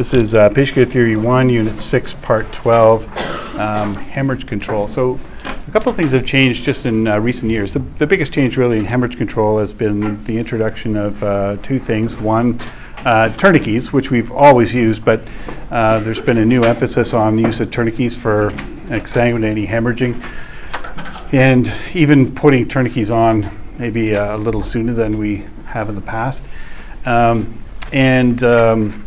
This is uh, Care Theory 1, Unit 6, Part 12, um, hemorrhage control. So a couple of things have changed just in uh, recent years. The, the biggest change really in hemorrhage control has been the introduction of uh, two things. One, uh, tourniquets, which we've always used, but uh, there's been a new emphasis on the use of tourniquets for exsanguinating hemorrhaging. And even putting tourniquets on maybe uh, a little sooner than we have in the past. Um, and um,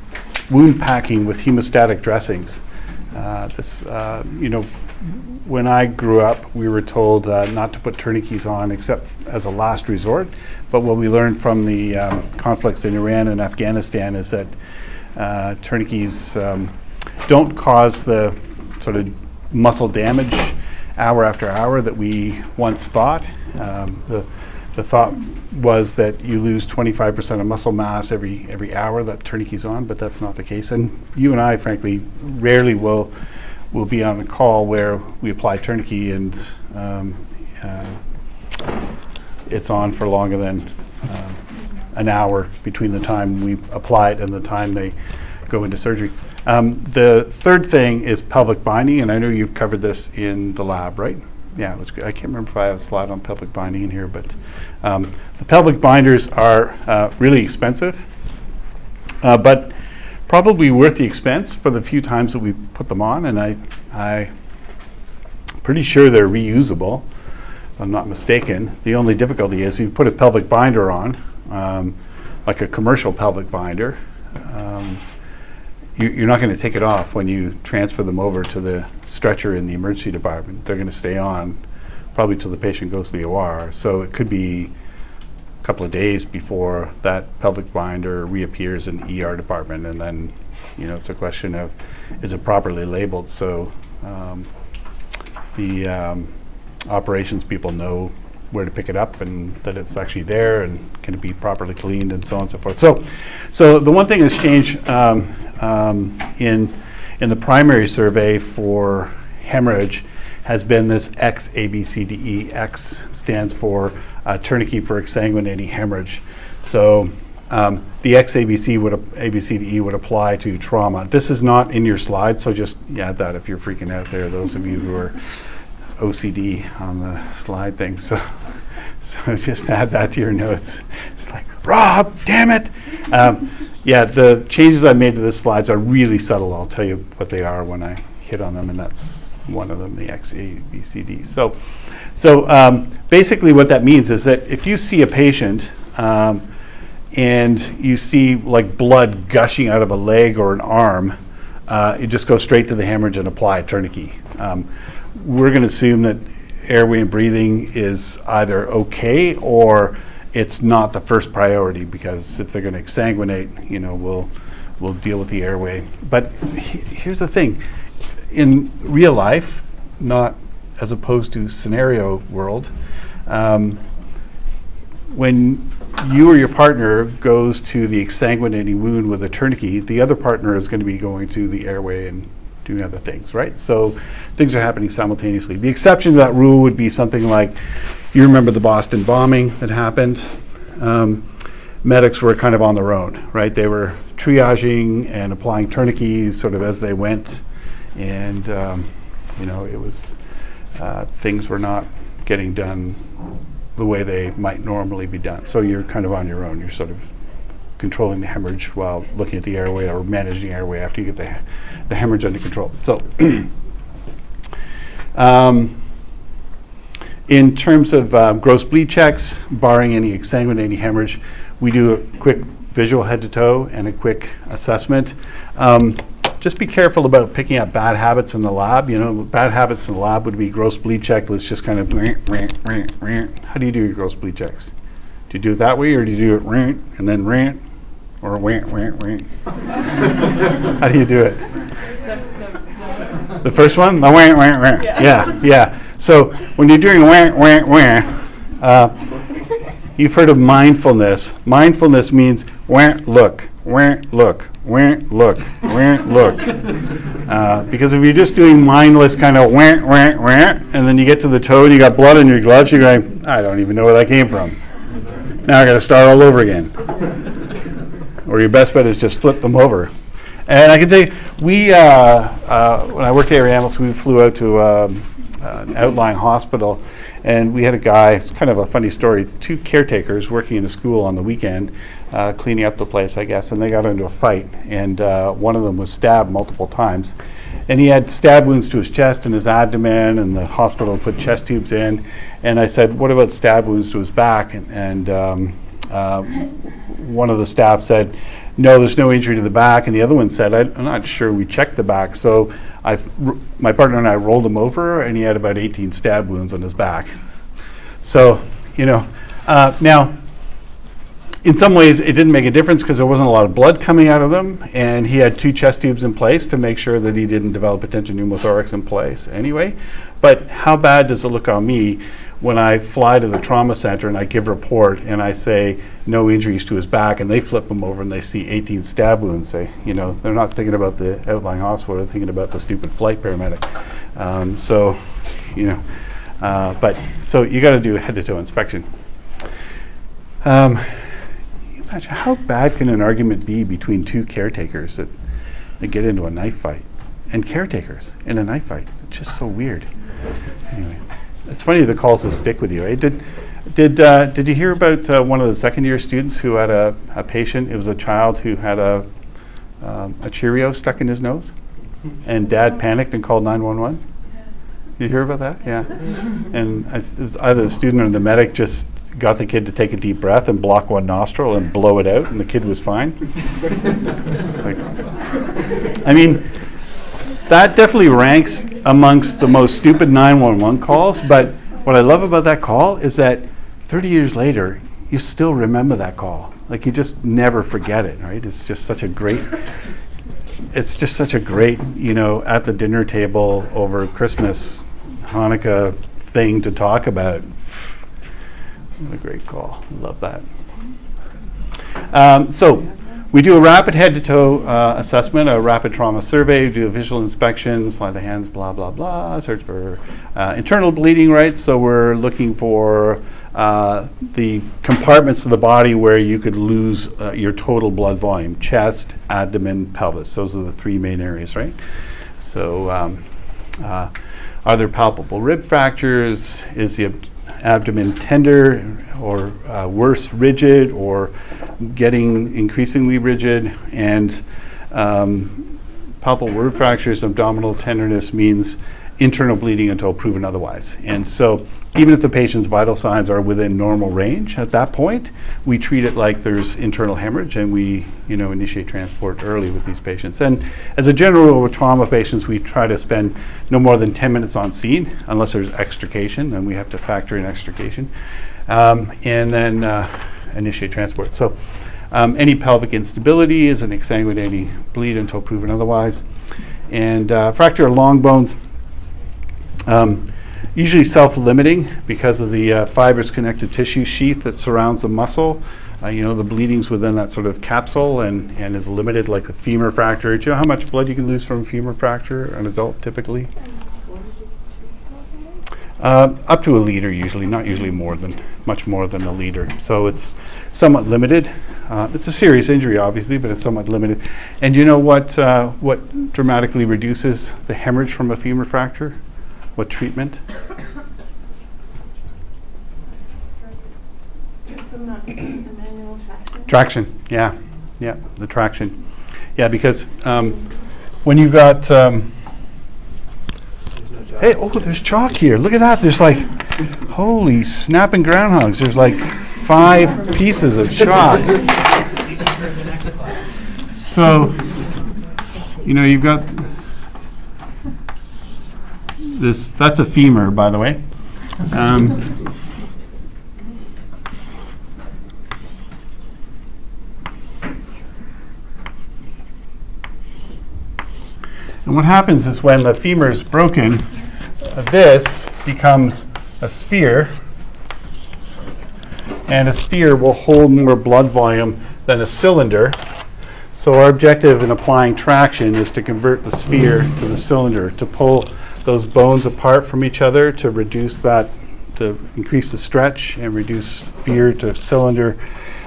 wound packing with hemostatic dressings. Uh, this, uh, you know, when I grew up, we were told uh, not to put tourniquets on except as a last resort. But what we learned from the um, conflicts in Iraq and Afghanistan is that uh, tourniquets um, don't cause the sort of muscle damage hour after hour that we once thought. Um, the, the thought was that you lose 25% of muscle mass every every hour that tourniquet's on, but that's not the case. And you and I, frankly, rarely will will be on a call where we apply tourniquet and um, uh, it's on for longer than um, an hour between the time we apply it and the time they go into surgery. Um, the third thing is pelvic binding, and I know you've covered this in the lab, right? Yeah, good. I can't remember if I have a slide on pelvic binding in here, but um, the pelvic binders are uh, really expensive, uh, but probably worth the expense for the few times that we put them on, and I, I pretty sure they're reusable, if I'm not mistaken. The only difficulty is you put a pelvic binder on, um, like a commercial pelvic binder. Um, you, you're not going to take it off when you transfer them over to the stretcher in the emergency department. They're going to stay on probably till the patient goes to the OR. So it could be a couple of days before that pelvic binder reappears in the ER department, and then you know it's a question of is it properly labeled so um, the um, operations people know where to pick it up and that it's actually there and can it be properly cleaned and so on and so forth. So, so the one thing that's changed um, um, in in the primary survey for hemorrhage has been this X A B C D E. X stands for uh, tourniquet for exsanguinating hemorrhage. So um, the XABC would ap- ABCDE would apply to trauma. This is not in your slide, so just add that if you're freaking out there. Those of you who are OCD on the slide thing, so so just add that to your notes. It's like Rob, damn it. Um, yeah, the changes I made to the slides are really subtle. I'll tell you what they are when I hit on them, and that's one of them, the XABCD. So, so um, basically, what that means is that if you see a patient um, and you see like blood gushing out of a leg or an arm, uh, you just go straight to the hemorrhage and apply a tourniquet. Um, we're going to assume that airway and breathing is either okay or it's not the first priority because if they're going to exsanguinate, you know, we'll we'll deal with the airway. But he- here's the thing: in real life, not as opposed to scenario world, um, when you or your partner goes to the exsanguinating wound with a tourniquet, the other partner is going to be going to the airway and doing other things, right? So things are happening simultaneously. The exception to that rule would be something like you remember the Boston bombing that happened. Um, medics were kind of on their own, right? They were triaging and applying tourniquets sort of as they went, and um, you know it was uh, things were not getting done the way they might normally be done. So you're kind of on your own. You're sort of controlling the hemorrhage while looking at the airway or managing the airway after you get the, the hemorrhage under control. So, um, in terms of um, gross bleed checks, barring any exsanguinating hemorrhage, we do a quick visual head to toe and a quick assessment. Um, just be careful about picking up bad habits in the lab. You know, bad habits in the lab would be gross bleed check. Let's just kind of. How do you do your gross bleed checks? Do you do it that way, or do you do it rant and then rant, or rant, rant, rant? How do you do it? The first one, the wah, wah, wah. Yeah, yeah. So when you're doing wah, wah, wah, uh, you've heard of mindfulness. Mindfulness means wah, look, wah, look, wah, look, wah, look. Uh, because if you're just doing mindless kind of wah, wah, wah, and then you get to the toe and you got blood in your gloves, you're going, I don't even know where that came from. Now I got to start all over again. Or your best bet is just flip them over. And I can tell you, we, uh, uh, when I worked at Ambulance, we flew out to um, uh, an outlying hospital, and we had a guy, it's kind of a funny story, two caretakers working in a school on the weekend, uh, cleaning up the place, I guess, and they got into a fight, and uh, one of them was stabbed multiple times. And he had stab wounds to his chest and his abdomen, and the hospital put chest tubes in. And I said, What about stab wounds to his back? And, and um, uh, one of the staff said, No, there's no injury to the back. And the other one said, "I- I'm not sure we checked the back. So I, my partner and I rolled him over, and he had about 18 stab wounds on his back. So, you know, uh, now, in some ways, it didn't make a difference because there wasn't a lot of blood coming out of them, and he had two chest tubes in place to make sure that he didn't develop a tension pneumothorax in place anyway. But how bad does it look on me when I fly to the trauma center and I give report and I say no injuries to his back, and they flip him over and they see 18 stab wounds? Say, you know, they're not thinking about the outlying hospital; they're thinking about the stupid flight paramedic. Um, so, you know, uh, but so you got to do a head-to-toe inspection. Um, imagine how bad can an argument be between two caretakers that, that get into a knife fight and caretakers in a knife fight? It's just so weird. Anyway, it's funny the calls will stick with you. Eh? Did did uh, did you hear about uh, one of the second year students who had a, a patient? It was a child who had a um, a Cheerio stuck in his nose, and dad panicked and called nine one one. You hear about that? Yeah. And I, it was either the student or the medic just got the kid to take a deep breath and block one nostril and blow it out, and the kid was fine. Like- I mean, that definitely ranks amongst the most stupid 911 calls, but what I love about that call is that 30 years later, you still remember that call. Like you just never forget it, right? It's just such a great it's just such a great, you know, at the dinner table over Christmas, Hanukkah thing to talk about. What a great call. Love that. Um, so, we do a rapid head to toe uh, assessment, a rapid trauma survey, do a visual inspection, slide the hands, blah, blah, blah, search for uh, internal bleeding right? So, we're looking for uh, the compartments of the body where you could lose uh, your total blood volume chest, abdomen, pelvis. Those are the three main areas, right? So, um, uh, are there palpable rib fractures? Is the abdomen tender or uh, worse, rigid, or getting increasingly rigid? And um, palpable rib fractures, abdominal tenderness means internal bleeding until proven otherwise. And so, even if the patient's vital signs are within normal range at that point, we treat it like there's internal hemorrhage and we, you know, initiate transport early with these patients. And as a general rule with trauma patients, we try to spend no more than 10 minutes on scene unless there's extrication, and we have to factor in extrication. Um, and then uh, initiate transport. So, um, any pelvic instability is an exsanguinating bleed until proven otherwise. And uh, fracture of long bones, um, usually self-limiting because of the uh, fibrous connective tissue sheath that surrounds the muscle. Uh, you know, the bleeding's within that sort of capsule and, and is limited, like a femur fracture. Do you know how much blood you can lose from a femur fracture, an adult typically? Uh, up to a liter usually, not usually more than, much more than a liter. So it's somewhat limited. Uh, it's a serious injury, obviously, but it's somewhat limited. And you know what, uh, what dramatically reduces the hemorrhage from a femur fracture? What treatment? Just the ma- the manual traction. Traction, yeah, yeah, the traction. Yeah, because um, when you got, um, hey, oh, there's chalk here. Look at that. There's like, holy snapping groundhogs. There's like five pieces of chalk. So, you know, you've got this, that's a femur, by the way. Um, And what happens is when the femur is broken, this becomes a sphere, and a sphere will hold more blood volume than a cylinder. So our objective in applying traction is to convert the sphere to the cylinder, to pull those bones apart from each other, to reduce that, to increase the stretch and reduce sphere to cylinder,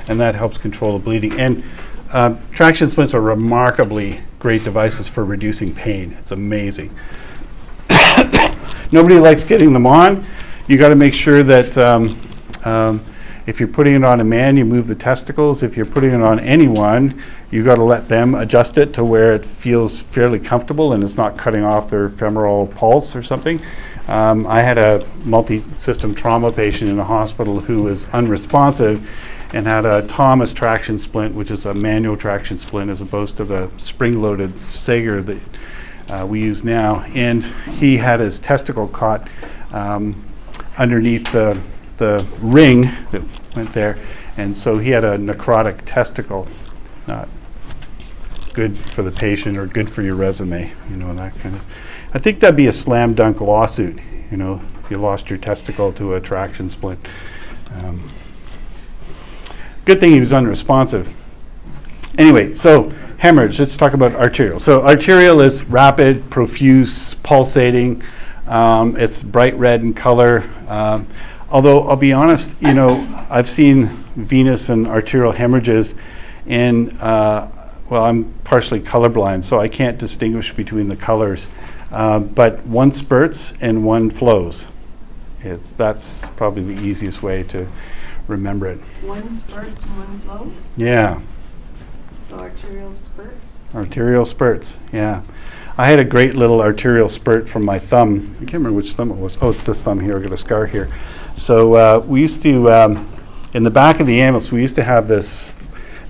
and that helps control the bleeding. And uh, traction splints are remarkably great devices for reducing pain. It's amazing. Nobody likes getting them on. You got to make sure that um, um, if you're putting it on a man, you move the testicles. If you're putting it on anyone, you got to let them adjust it to where it feels fairly comfortable and it's not cutting off their femoral pulse or something. Um, I had a multi-system trauma patient in a hospital who was unresponsive and had a Thomas traction splint, which is a manual traction splint as opposed to the spring-loaded Sager that uh, we use now. And he had his testicle caught um, underneath the, the ring that went there. And so he had a necrotic testicle, not good for the patient or good for your resume, you know, that kind of. I think that'd be a slam dunk lawsuit, you know, if you lost your testicle to a traction splint. Um, Good thing he was unresponsive. Anyway, so hemorrhage, let's talk about arterial. So arterial is rapid, profuse, pulsating. Um, it's bright red in color. Um, although I'll be honest, you know, I've seen venous and arterial hemorrhages in, uh, well, I'm partially colorblind, so I can't distinguish between the colors. Uh, but one spurts and one flows. It's, that's probably the easiest way to remember it. One spurts and one flows, Yeah. so arterial spurts. Arterial spurts, yeah. I had a great little arterial spurt from my thumb. I can't remember which thumb it was. Oh, it's this thumb here. I got a scar here. So uh, we used to, um, in the back of the ambulance, we used to have this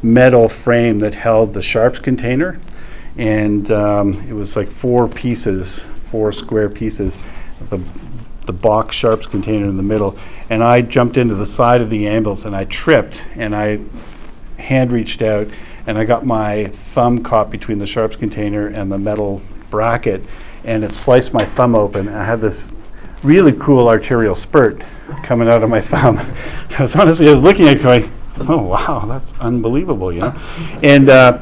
metal frame that held the sharps container, and um, it was like four pieces, four square pieces. The the box sharps container in the middle, and I jumped into the side of the ambulance and I tripped and I hand reached out and I got my thumb caught between the sharps container and the metal bracket and it sliced my thumb open. I had this really cool arterial spurt coming out of my thumb. I was honestly, I was looking at it going, oh wow, that's unbelievable, you know? And uh,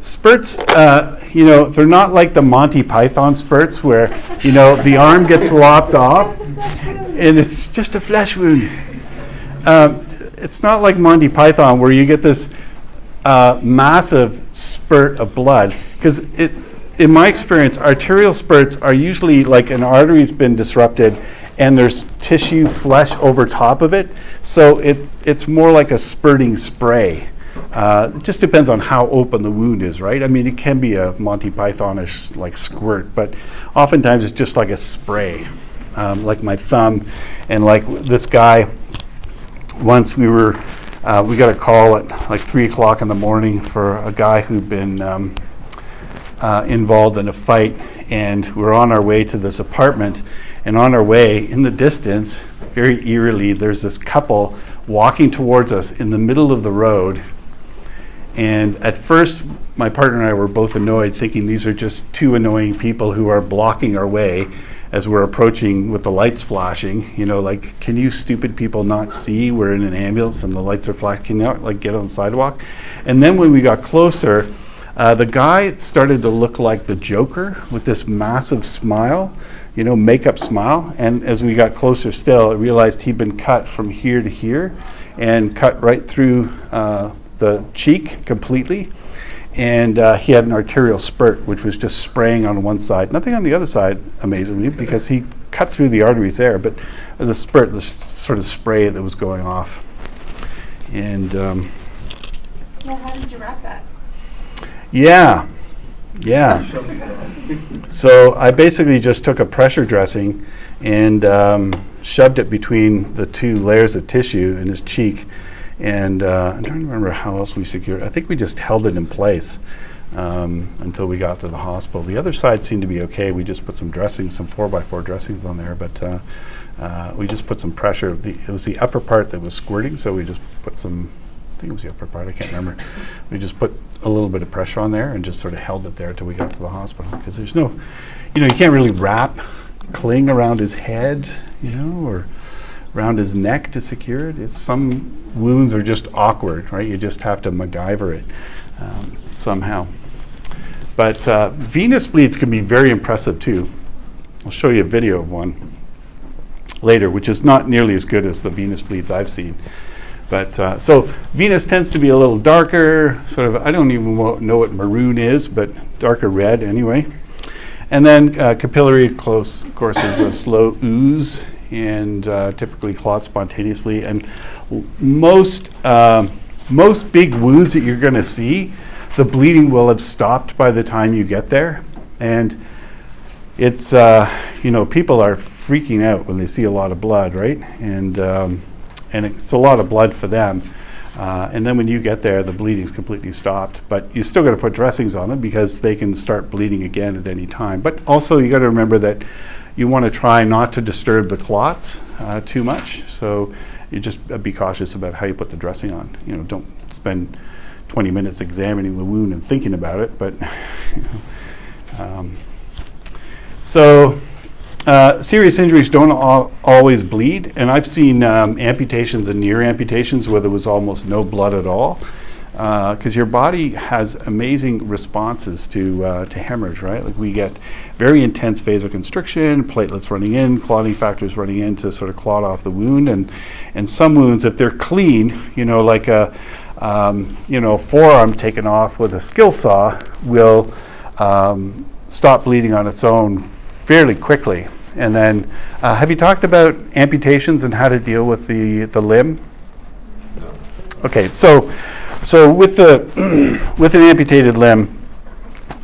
spurts, uh, you know, they're not like the Monty Python spurts where, you know, the arm gets lopped off and it's just a flesh wound. Um, it's not like Monty Python where you get this uh, massive spurt of blood because in my experience, arterial spurts are usually like an artery's been disrupted and there's tissue flesh over top of it. So it's, it's more like a spurting spray. Uh, it just depends on how open the wound is, right? I mean, it can be a Monty Pythonish like squirt, but oftentimes it's just like a spray, um, like my thumb, and like this guy. Once we were, uh, we got a call at like three o'clock in the morning for a guy who'd been um, uh, involved in a fight, and we we're on our way to this apartment. And on our way, in the distance, very eerily, there's this couple walking towards us in the middle of the road and at first, my partner and I were both annoyed, thinking these are just two annoying people who are blocking our way as we're approaching with the lights flashing. You know, like, can you stupid people not see we're in an ambulance and the lights are flashing? Can you like, get on the sidewalk? And then when we got closer, uh, the guy started to look like the Joker with this massive smile, you know, makeup smile. And as we got closer still, I realized he'd been cut from here to here and cut right through uh, the cheek completely. And uh, he had an arterial spurt, which was just spraying on one side. Nothing on the other side, amazingly, because he cut through the arteries there. But the spurt, the sort of spray that was going off. And um, Yeah, how did you wrap that? yeah, yeah. so I basically just took a pressure dressing and um, shoved it between the two layers of tissue in his cheek and uh, I'm trying to remember how else we secured. I think we just held it in place um, until we got to the hospital. The other side seemed to be okay. We just put some dressings, some four by four dressings on there, but uh, uh, we just put some pressure. The, it was the upper part that was squirting, so we just put some. I think it was the upper part. I can't remember. We just put a little bit of pressure on there and just sort of held it there until we got to the hospital because there's no, you know, you can't really wrap cling around his head, you know, or around his neck to secure it. It's some wounds are just awkward, right? You just have to MacGyver it um, somehow. But uh, venous bleeds can be very impressive too. I'll show you a video of one later, which is not nearly as good as the venous bleeds I've seen. But uh, so venous tends to be a little darker, sort of. I don't even wo- know what maroon is, but darker red anyway. And then uh, capillary, close, of course, is a slow ooze and uh, typically clots spontaneously. And most um, most big wounds that you're going to see, the bleeding will have stopped by the time you get there, and it's uh, you know people are freaking out when they see a lot of blood, right? And um, and it's a lot of blood for them. Uh, and then when you get there, the bleeding's completely stopped. But you still got to put dressings on them because they can start bleeding again at any time. But also you got to remember that you want to try not to disturb the clots uh, too much. So you just uh, be cautious about how you put the dressing on. You know, don't spend 20 minutes examining the wound and thinking about it. But you know, um, so, uh, serious injuries don't al- always bleed, and I've seen um, amputations and near amputations where there was almost no blood at all. Because your body has amazing responses to uh, to hemorrhage, right? Like we get very intense vasoconstriction, platelets running in, clotting factors running in to sort of clot off the wound, and and some wounds, if they're clean, you know, like a um, you know forearm taken off with a skill saw, will um, stop bleeding on its own fairly quickly. And then, uh, have you talked about amputations and how to deal with the, the limb? Okay, so so with the with an amputated limb,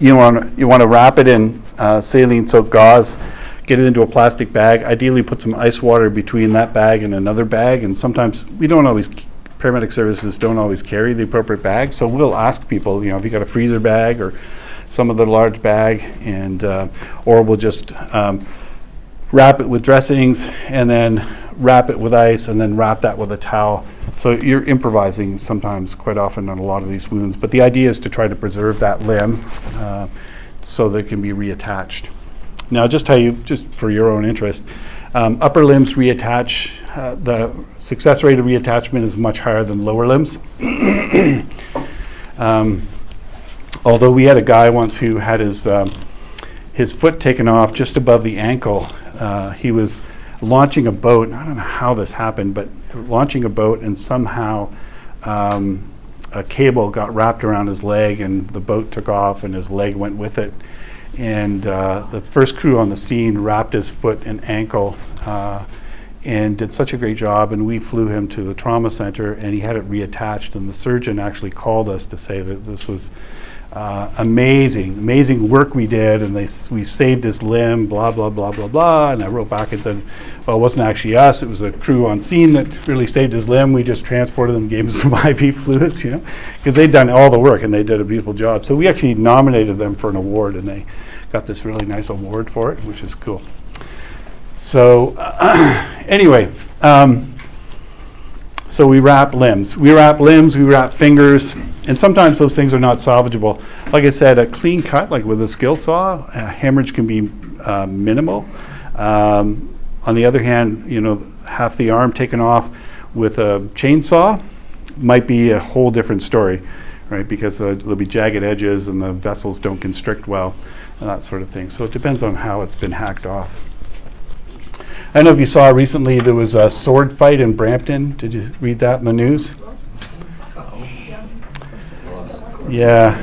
you want you want to wrap it in uh, saline soaked gauze, get it into a plastic bag. Ideally, put some ice water between that bag and another bag. And sometimes we don't always paramedic services don't always carry the appropriate bag, so we'll ask people, you know, if you got a freezer bag or some other large bag, and uh, or we'll just um, wrap it with dressings and then wrap it with ice and then wrap that with a towel. So you're improvising sometimes, quite often, on a lot of these wounds. But the idea is to try to preserve that limb uh, so that it can be reattached. Now, just tell you, just for your own interest, um, upper limbs reattach. Uh, the success rate of reattachment is much higher than lower limbs. um, although we had a guy once who had his um, his foot taken off just above the ankle. Uh, he was launching a boat. I don't know how this happened, but launching a boat and somehow um, a cable got wrapped around his leg and the boat took off and his leg went with it. And uh, the first crew on the scene wrapped his foot and ankle uh, and did such a great job. And we flew him to the trauma center and he had it reattached. And the surgeon actually called us to say that this was uh, amazing, amazing work we did, and they s- we saved his limb, blah blah blah blah blah. And I wrote back and said, "Well, it wasn't actually us; it was a crew on scene that really saved his limb. We just transported them, gave him some IV fluids, you know, because they'd done all the work and they did a beautiful job. So we actually nominated them for an award, and they got this really nice award for it, which is cool. So anyway." Um, so we wrap limbs. We wrap limbs, we wrap fingers, and sometimes those things are not salvageable. Like I said, a clean cut, like with a skill saw, a hemorrhage can be uh, minimal. Um, on the other hand, you know, half the arm taken off with a chainsaw might be a whole different story, right? Because uh, there'll be jagged edges and the vessels don't constrict well and that sort of thing. So it depends on how it's been hacked off. I don't know if you saw recently there was a sword fight in Brampton. Did you read that in the news? Yeah.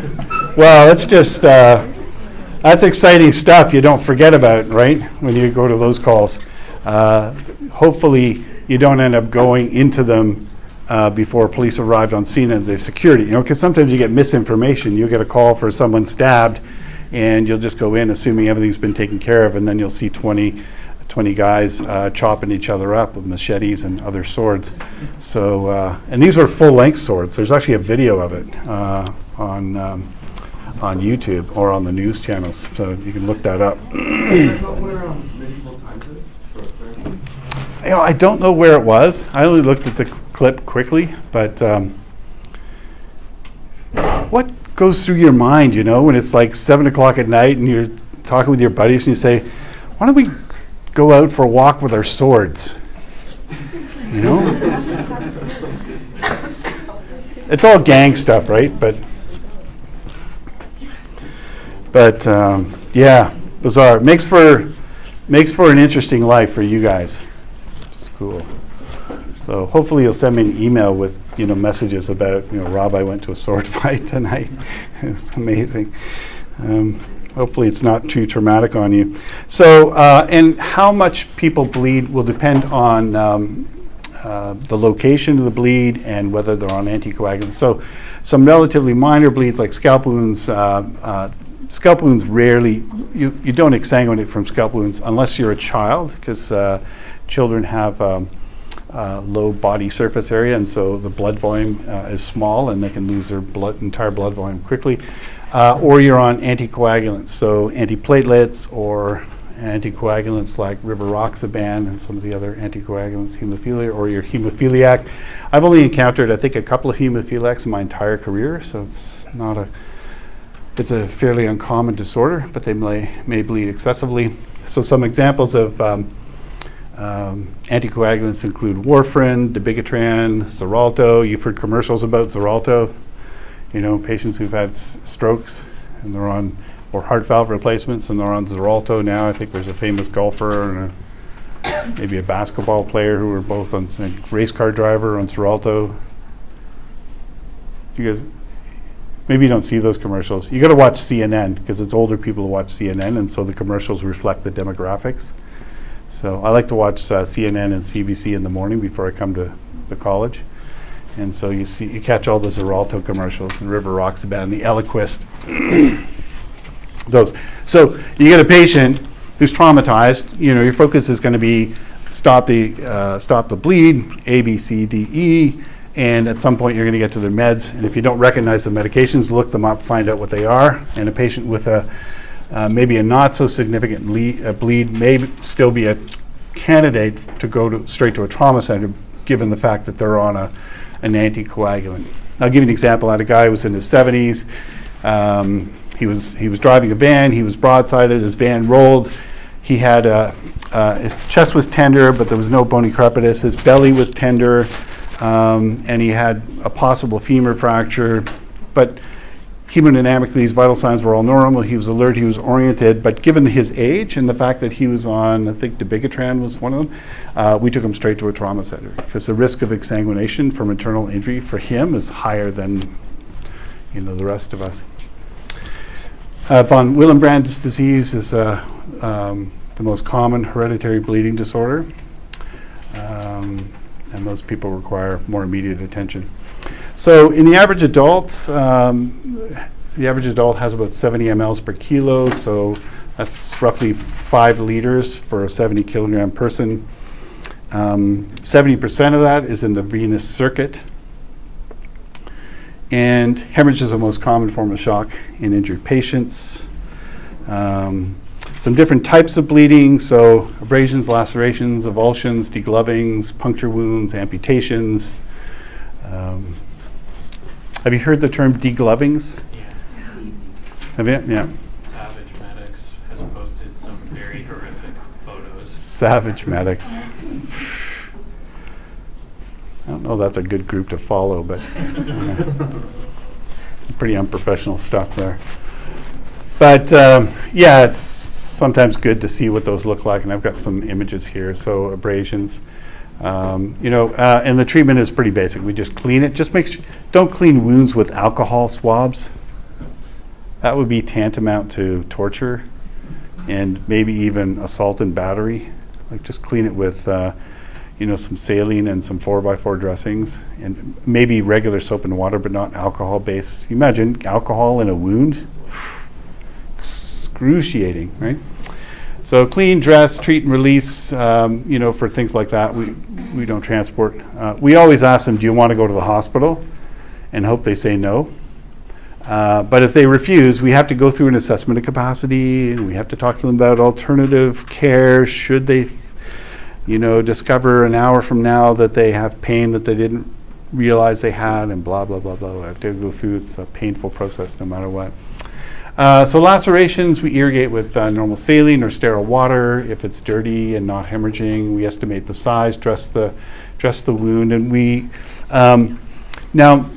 Well, it's just uh, that's exciting stuff. You don't forget about right when you go to those calls. Uh, hopefully, you don't end up going into them uh, before police arrived on scene and they've secured it. You know, because sometimes you get misinformation. You get a call for someone stabbed, and you'll just go in assuming everything's been taken care of, and then you'll see 20, 20 guys uh, chopping each other up with machetes and other swords. So, uh, and these were full-length swords. There's actually a video of it uh, on um, on YouTube or on the news channels, so you can look that up. You know, I don't know where it was. I only looked at the clip quickly, but um, what goes through your mind, you know, when it's like seven o'clock at night and you're talking with your buddies and you say, "Why don't we go out for a walk with our swords?" You know, it's all gang stuff, right? But but um, yeah, bizarre. Makes for makes for an interesting life for you guys. It's cool. So hopefully you'll send me an email with, you know, messages about, you know, Rob, I went to a sword fight tonight. It's amazing. Um, Hopefully it's not too traumatic on you. So, uh, and how much people bleed will depend on um, uh, the location of the bleed and whether they're on anticoagulants. So, some relatively minor bleeds like scalp wounds, uh, uh, scalp wounds rarely, you, you don't exsanguinate from scalp wounds unless you're a child, because uh, children have um, uh, low body surface area, and so the blood volume uh, is small, and they can lose their blood, entire blood volume quickly. Uh, or you're on anticoagulants, so antiplatelets or anticoagulants like rivaroxaban and some of the other anticoagulants, hemophilia, or you're hemophiliac. I've only encountered, I think, a couple of hemophiliacs in my entire career, so it's not a, it's a fairly uncommon disorder, but they may, may bleed excessively. So some examples of um, um, anticoagulants include warfarin, dabigatran, Xarelto. You've heard commercials about Xarelto. You know, patients who've had s- strokes and they're on, or heart valve replacements and they're on Xarelto now. I think there's a famous golfer and a, maybe a basketball player who were both on, a race car driver on Xarelto. You guys, maybe you don't see those commercials. You got to watch CNN because it's older people who watch CNN, and so the commercials reflect the demographics. So I like to watch uh, CNN and CBC in the morning before I come to the college. And so you see, you catch all the Xarelto commercials and River Rocks and the Eliquis, those. So you get a patient who's traumatized. You know, your focus is going to be stop the uh, stop the bleed, A, B, C, D, E, and at some point you're going to get to their meds. And if you don't recognize the medications, look them up, find out what they are. And a patient with a uh, maybe a not so significant le- bleed may b- still be a candidate to go to, straight to a trauma center, given the fact that they're on a, an anticoagulant. I'll give you an example. I had a guy who was in his 70s. Um, he was he was driving a van. He was broadsided. His van rolled. He had a, uh, his chest was tender, but there was no bony crepitus. His belly was tender, um, and he had a possible femur fracture, but hemodynamically, his vital signs were all normal. He was alert, he was oriented, but given his age and the fact that he was on, I think dabigatran was one of them, uh, we took him straight to a trauma center because the risk of exsanguination from internal injury for him is higher than, you know, the rest of us. Uh, von Willebrand's disease is uh, um, the most common hereditary bleeding disorder, um, and those people require more immediate attention. So in the average adult, um, the average adult has about 70 mLs per kilo, so that's roughly five liters for a 70 kilogram person. Um, 70% of that is in the venous circuit. And hemorrhage is the most common form of shock in injured patients. Um, some different types of bleeding, so abrasions, lacerations, avulsions, deglovings, puncture wounds, amputations. Um, have you heard the term deglovings? Yeah, Have you? Yeah. Savage Medics has posted some very horrific photos. Savage medics. I don't know that's a good group to follow, but it's pretty unprofessional stuff there. But um, yeah, it's sometimes good to see what those look like, and I've got some images here. So abrasions, um, you know, uh, and the treatment is pretty basic. We just clean it. Just make sure don't clean wounds with alcohol swabs. That would be tantamount to torture, and maybe even assault and battery. Like just clean it with, uh, you know, some saline and some four by four dressings, and maybe regular soap and water, but not alcohol based. Imagine alcohol in a wound excruciating, right? So clean, dress, treat, and release. Um, you know, for things like that, we we don't transport. Uh, we always ask them, "Do you want to go to the hospital?" and hope they say no. Uh, but if they refuse, we have to go through an assessment of capacity, and we have to talk to them about alternative care. Should they, f- you know, discover an hour from now that they have pain that they didn't realize they had, and blah blah blah blah. We have to go through. It's a painful process, no matter what. Uh, so lacerations, we irrigate with uh, normal saline or sterile water. If it's dirty and not hemorrhaging, we estimate the size, dress the dress the wound, and we um, now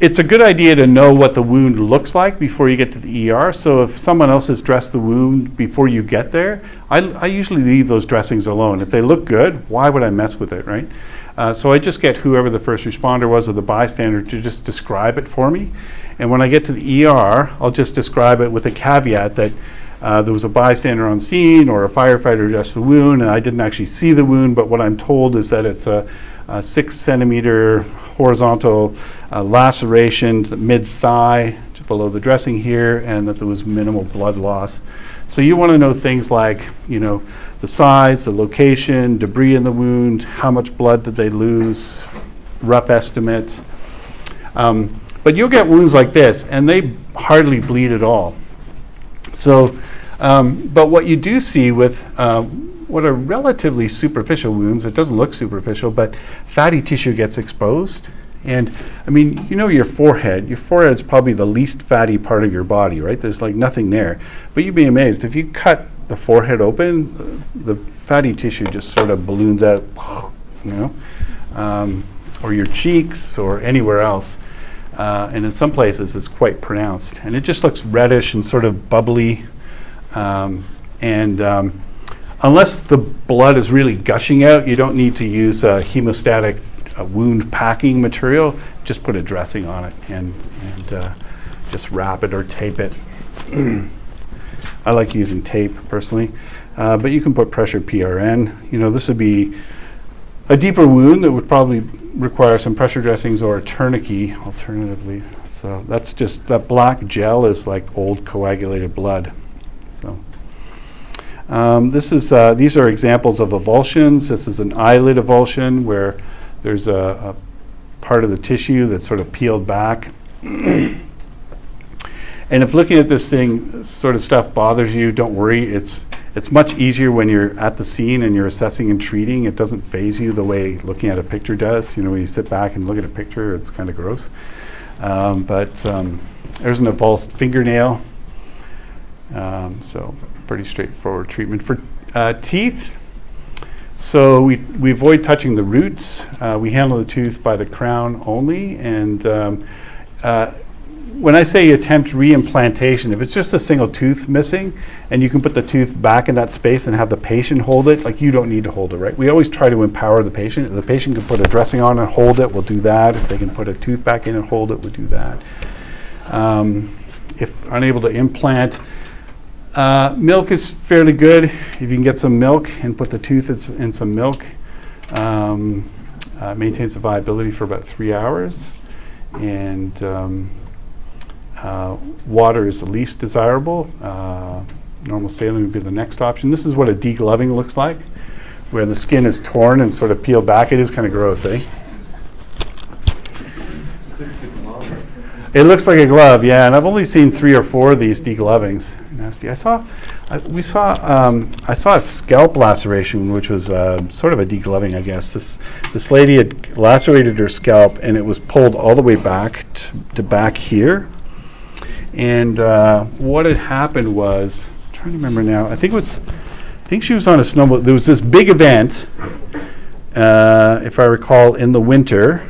it's a good idea to know what the wound looks like before you get to the ER. So if someone else has dressed the wound before you get there, I, I usually leave those dressings alone. If they look good, why would I mess with it, right? Uh, so I just get whoever the first responder was or the bystander to just describe it for me. And when I get to the ER, I'll just describe it with a caveat that uh, there was a bystander on scene or a firefighter addressed the wound, and I didn't actually see the wound, but what I'm told is that it's a, a six centimeter horizontal uh, laceration to the mid thigh, just below the dressing here, and that there was minimal blood loss. So you want to know things like, you know, the size, the location, debris in the wound, how much blood did they lose, rough estimate. Um, but you'll get wounds like this, and they hardly bleed at all. So, um, but what you do see with um, what are relatively superficial wounds, it doesn't look superficial, but fatty tissue gets exposed. And I mean, you know your forehead, your forehead is probably the least fatty part of your body, right? There's like nothing there. But you'd be amazed if you cut the forehead open, the fatty tissue just sort of balloons out, you know, um, or your cheeks or anywhere else. Uh, and in some places, it's quite pronounced. And it just looks reddish and sort of bubbly. Um, and um, unless the blood is really gushing out, you don't need to use a hemostatic wound packing material. Just put a dressing on it and, and uh, just wrap it or tape it. I like using tape personally, uh, but you can put pressure PRN. You know, this would be a deeper wound that would probably require some pressure dressings or a tourniquet alternatively. So that's just, that black gel is like old coagulated blood. So. Um, this is, uh, these are examples of avulsions. This is an eyelid avulsion where there's a, a part of the tissue that's sort of peeled back. and if looking at this thing, sort of stuff bothers you, don't worry. It's, it's much easier when you're at the scene and you're assessing and treating. It doesn't phase you the way looking at a picture does. You know, when you sit back and look at a picture, it's kind of gross. Um, but um, there's an avulsed fingernail. Um, so pretty straightforward treatment for uh, teeth. So we, we avoid touching the roots. Uh, we handle the tooth by the crown only. And um, uh, when I say attempt reimplantation, if it's just a single tooth missing and you can put the tooth back in that space and have the patient hold it, like you don't need to hold it, right? We always try to empower the patient. If the patient can put a dressing on and hold it, we'll do that. If they can put a tooth back in and hold it, we'll do that. Um, if unable to implant, uh, milk is fairly good. If you can get some milk and put the tooth in, in some milk, um, uh, maintains the viability for about three hours. And um, uh, water is the least desirable. Uh, normal saline would be the next option. This is what a degloving looks like, where the skin is torn and sort of peeled back. It is kind of gross, eh? It looks like a glove, yeah, and I've only seen three or four of these deglovings. Nasty. I saw, I, we saw, um, I saw a scalp laceration, which was uh, sort of a degloving, I guess. This this lady had lacerated her scalp, and it was pulled all the way back to back here. And uh, what had happened was, I'm trying to remember now. I think it was, I think she was on a snowboard. There was this big event, uh, if I recall, in the winter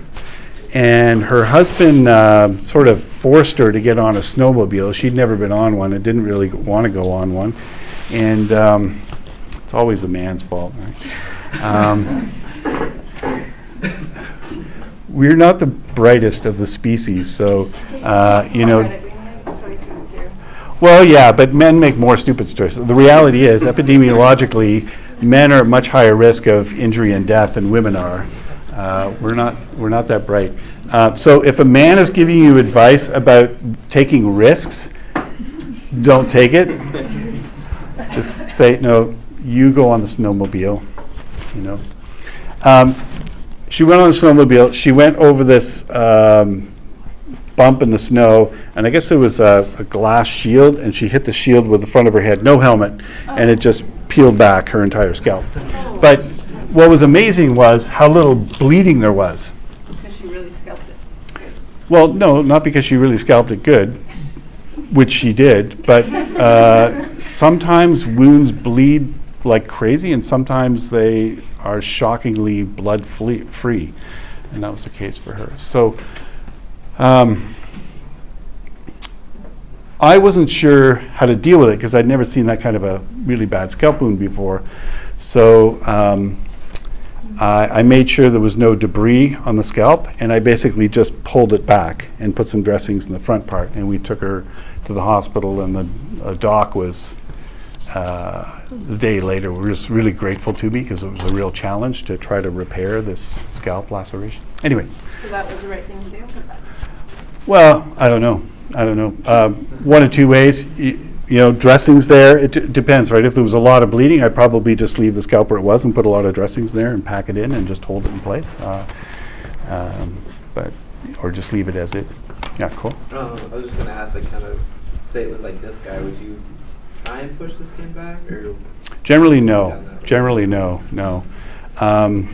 and her husband uh, sort of forced her to get on a snowmobile. She'd never been on one and didn't really want to go on one. And um, it's always a man's fault. Right? Um, we're not the brightest of the species, so uh, you know. Credit, we make choices too. Well, yeah, but men make more stupid choices. The reality is, epidemiologically, men are at much higher risk of injury and death than women are. Uh, we're not we're not that bright. Uh, so if a man is giving you advice about taking risks, don't take it. Just say no. You go on the snowmobile. You know. Um, she went on the snowmobile. She went over this um, bump in the snow, and I guess it was a, a glass shield, and she hit the shield with the front of her head, no helmet, and it just peeled back her entire scalp. But what was amazing was how little bleeding there was. Because she really scalped it. Well, no, not because she really scalped it good, which she did, but uh, sometimes wounds bleed like crazy, and sometimes they are shockingly blood fle- free, and that was the case for her. So. Um, I wasn't sure how to deal with it because I'd never seen that kind of a really bad scalp wound before. So um, Uh, I made sure there was no debris on the scalp, and I basically just pulled it back and put some dressings in the front part. And we took her to the hospital, and the uh, doc was, uh, the day later, was really grateful to me because it was a real challenge to try to repair this scalp laceration. Anyway, So that was the right thing to do? Well, I don't know. I don't know. Um, One of two ways. Y- You know, dressings there, it d- depends, right? If there was a lot of bleeding, I'd probably just leave the scalp where it was and put a lot of dressings there and pack it in and just hold it in place. Uh, um, But, or just leave it as is. Yeah, cool. Um, I was just gonna ask, like, kind of, say it was like this guy, would you try and push the skin back, or? Generally, no. No. Generally, no, no. Um,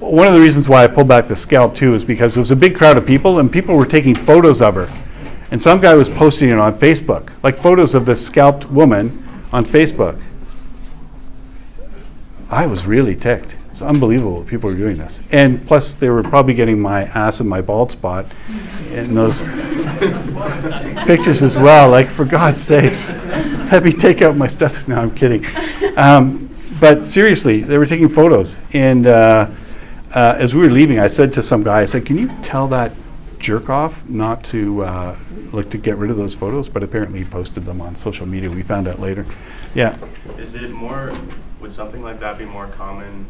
One of the reasons why I pulled back the scalp too is because there was a big crowd of people and people were taking photos of her. And some guy was posting it on Facebook, like photos of this scalped woman on Facebook. I was really ticked. It's unbelievable people were doing this. And plus, they were probably getting my ass and my bald spot in those pictures as well. Like, for God's sakes, let me take out my stuff. No, I'm kidding. Um, but seriously, they were taking photos. And uh, uh, as we were leaving, I said to some guy, I said, "Can you tell that jerk off not to uh, like to get rid of those photos?" But apparently, he posted them on social media. We found out later. Yeah. Is it more, would something like that be more common?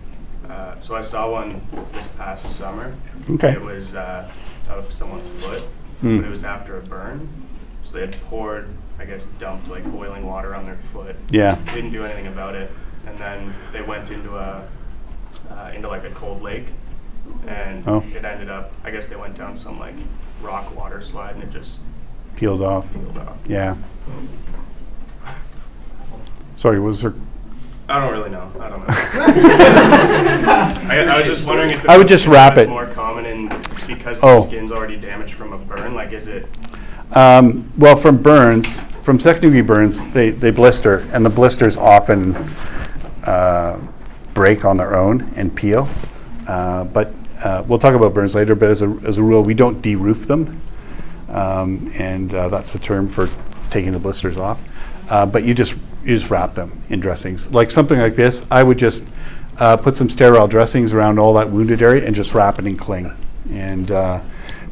Uh, so I saw one this past summer. Okay. It was uh, of someone's foot, Hmm. but it was after a burn. So they had poured, I guess, dumped like boiling water on their foot. Yeah. Didn't do anything about it, and then they went into a uh, into like a cold lake, and Oh. it ended up. I guess they went down some like rock water slide, and it just Peeled off. peeled off. Yeah. Sorry, was there? I don't really know. I don't know. I, I was just wondering if it I would was- just if wrap was it. more common in because the Oh. skin's already damaged from a burn. Like, is it? Um, well, from burns, from second degree burns, they, they blister, and the blisters often uh, break on their own and peel. Uh, but uh, we'll talk about burns later. But as a, as a rule, we don't de-roof them, um, and uh, that's the term for taking the blisters off. Uh, but you just you just wrap them in dressings, like something like this. I would just uh, put some sterile dressings around all that wounded area and just wrap it in cling, and uh,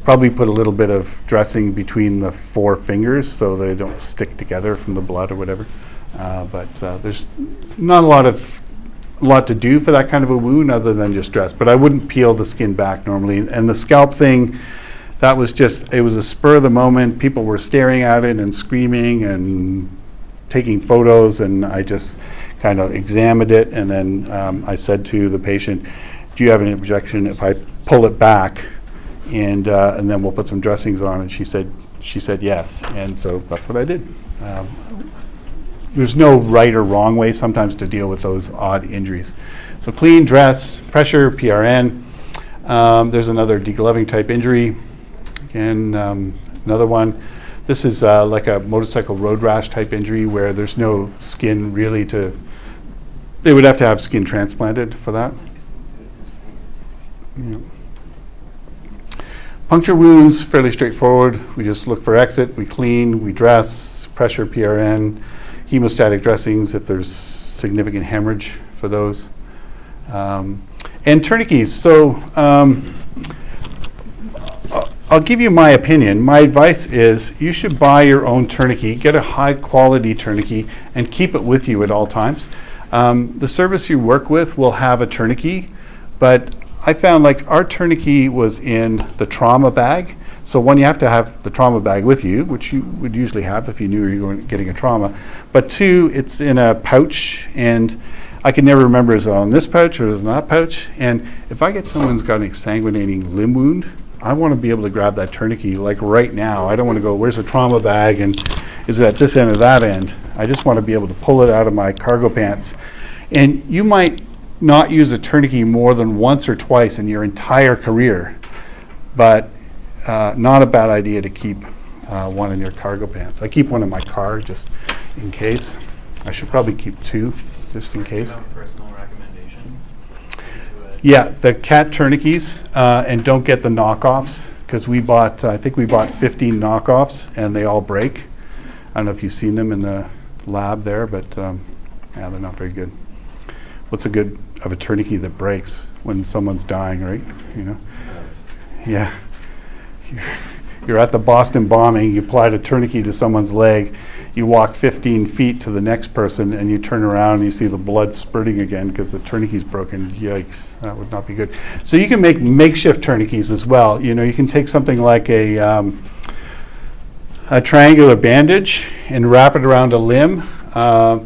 probably put a little bit of dressing between the four fingers so they don't stick together from the blood or whatever. But there's not a lot of lot to do for that kind of a wound other than just dress. But I wouldn't peel the skin back normally. And the scalp thing, that was just it was a spur of the moment. People were staring at it and screaming and taking photos, and I just kind of examined it, and then um, I said to the patient, "Do you have any objection if I pull it back, and uh, and then we'll put some dressings on?" And she said she said yes, and so that's what I did. Um, there's no right or wrong way sometimes to deal with those odd injuries. So clean, dress, pressure, PRN. Um, there's another degloving type injury. Again, um, another one. This is uh, like a motorcycle road rash type injury where there's no skin really to. They would have to have skin transplanted for that. Yeah. Puncture wounds, fairly straightforward. We just look for exit, we clean, we dress, pressure PRN, hemostatic dressings if there's significant hemorrhage for those. Um, and tourniquets. So um, I'll- give you my opinion. My advice is you should buy your own tourniquet, get a high quality tourniquet, and keep it with you at all times. Um, the service you work with will have a tourniquet, but I found like our tourniquet was in the trauma bag. So one, you have to have the trauma bag with you, which you would usually have if you knew you were getting a trauma. But two, it's in a pouch, and I can never remember is it on this pouch or is it that pouch. And if I get someone's got an exsanguinating limb wound, I want to be able to grab that tourniquet like right now. I don't want to go, where's the trauma bag and is it at this end or that end? I just want to be able to pull it out of my cargo pants. And you might not use a tourniquet more than once or twice in your entire career, but uh, not a bad idea to keep uh, one in your cargo pants. I keep one in my car just in case. I should probably keep two just in case. personal recommendation? Yeah, the CAT tourniquets, uh, and don't get the knockoffs, because we bought, I think we bought 15 knockoffs, and they all break. I don't know if you've seen them in the lab there, but, um, yeah, they're not very good. What's a good of a tourniquet that breaks when someone's dying, right? You know? Yeah. You're- at the Boston bombing, you applied a tourniquet to someone's leg, you walk 15 feet to the next person, and you turn around and you see the blood spurting again because the tourniquet's broken. Yikes, that would not be good. So you can make makeshift tourniquets as well. You know, you can take something like a, um, a triangular bandage and wrap it around a limb, uh,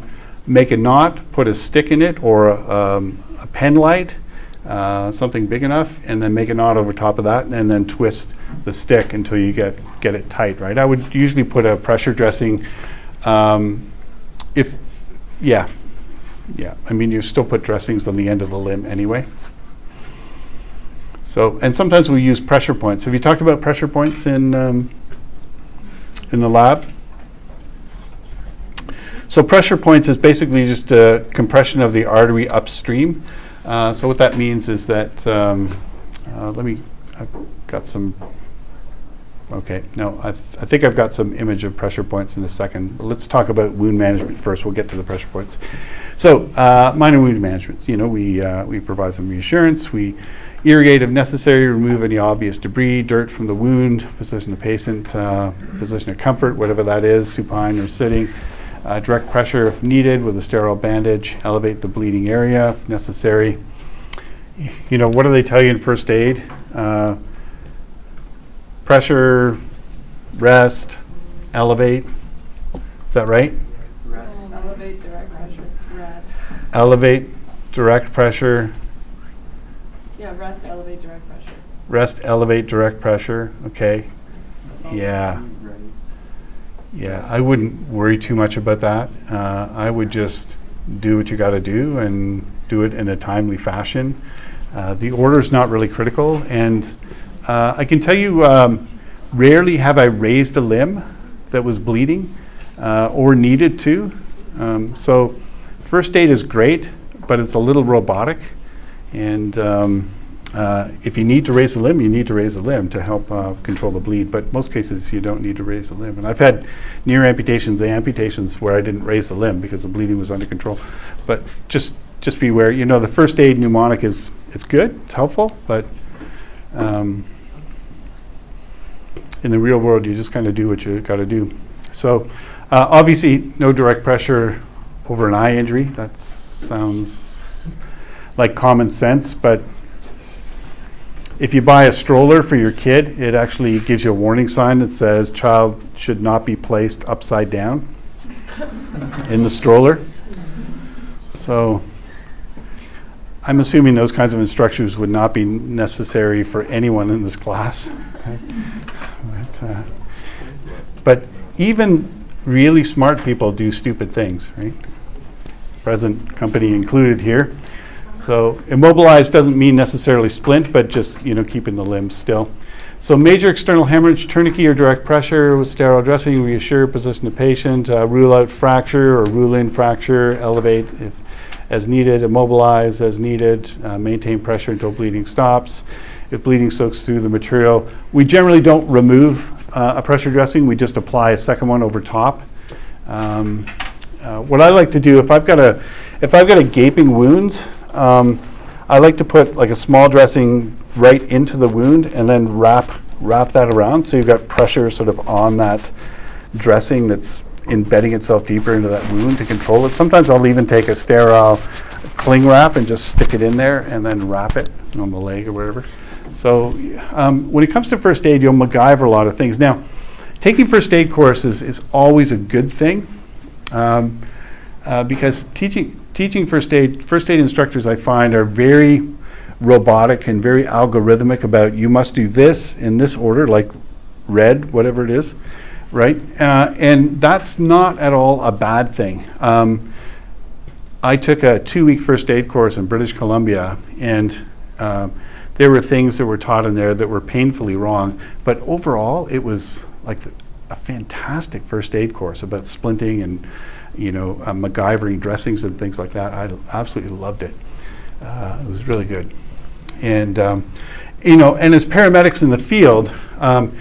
make a knot, put a stick in it or a, um, a pen light, uh, something big enough, and then make a knot over top of that, and then twist the stick until you get get it tight. Right. I would usually put a pressure dressing. Um, if, yeah, yeah. I mean, you still put dressings on the end of the limb anyway. So, and sometimes we use pressure points. Have you talked about pressure points in um, in the lab? So pressure points is basically just a compression of the artery upstream. Uh, so what that means is that, um, uh, let me, I've got some, okay, no, I, th- I think I've got some image of pressure points in a second. But let's talk about wound management first. We'll get to the pressure points. So uh, minor wound management, you know, we, uh, we provide some reassurance. We irrigate if necessary, remove any obvious debris, dirt from the wound, position the patient, uh, position of comfort, whatever that is, supine or sitting. Uh, direct pressure if needed with a sterile bandage, elevate the bleeding area if necessary. You know, what do they tell you in first aid? Uh, pressure, rest, elevate. Is that right? Elevate direct pressure, rad. Elevate, direct pressure, Yeah, rest, elevate direct pressure. rest, elevate, direct pressure. Okay. Yeah. Yeah, I wouldn't worry too much about that. Uh, I would just do what you got to do and do it in a timely fashion. Uh, the order is not really critical, and uh, I can tell you, um, rarely have I raised a limb that was bleeding uh, or needed to. Um, so, first aid is great, but it's a little robotic, and um, uh, if you need to raise a limb, you need to raise a limb to help uh, control the bleed. But most cases, you don't need to raise the limb. And I've had near amputations, and amputations where I didn't raise the limb because the bleeding was under control. But just just be aware. You know, the first aid mnemonic is it's good, it's helpful, but um, in the real world, you just kind of do what you got to do. So, uh, obviously, no direct pressure over an eye injury. That sounds like common sense, but if you buy a stroller for your kid, it actually gives you a warning sign that says child should not be placed upside down in the stroller. So I'm assuming those kinds of instructions would not be necessary for anyone in this class. But, uh, but even really smart people do stupid things, right? Present company included here. So immobilized doesn't mean necessarily splint, but just, you know, keeping the limb still. So major external hemorrhage, tourniquet or direct pressure with sterile dressing, reassure, position the patient, uh, rule out fracture or rule in fracture, elevate if as needed, immobilize as needed, uh, maintain pressure until bleeding stops. If bleeding soaks through the material, we generally don't remove uh, a pressure dressing, we just apply a second one over top. Um, uh, what I like to do, if I've got a, if I've got a gaping wound, um, I like to put like a small dressing right into the wound and then wrap wrap that around so you've got pressure sort of on that dressing that's embedding itself deeper into that wound to control it. Sometimes I'll even take a sterile cling wrap and just stick it in there and then wrap it on the leg or wherever. So um, when it comes to first aid, you'll MacGyver a lot of things. Now, taking first aid courses is always a good thing um, uh, because teaching teaching first aid first aid instructors I find are very robotic and very algorithmic about you must do this in this order like red whatever it is right? Uh, and that's not at all a bad thing. Um, I took a two week first aid course in British Columbia and um, there were things that were taught in there that were painfully wrong but overall it was like the, a fantastic first aid course about splinting and you know uh, MacGyvering dressings and things like that. I absolutely loved it. Uh, it was really good, and um, you know, and as paramedics in the field, um,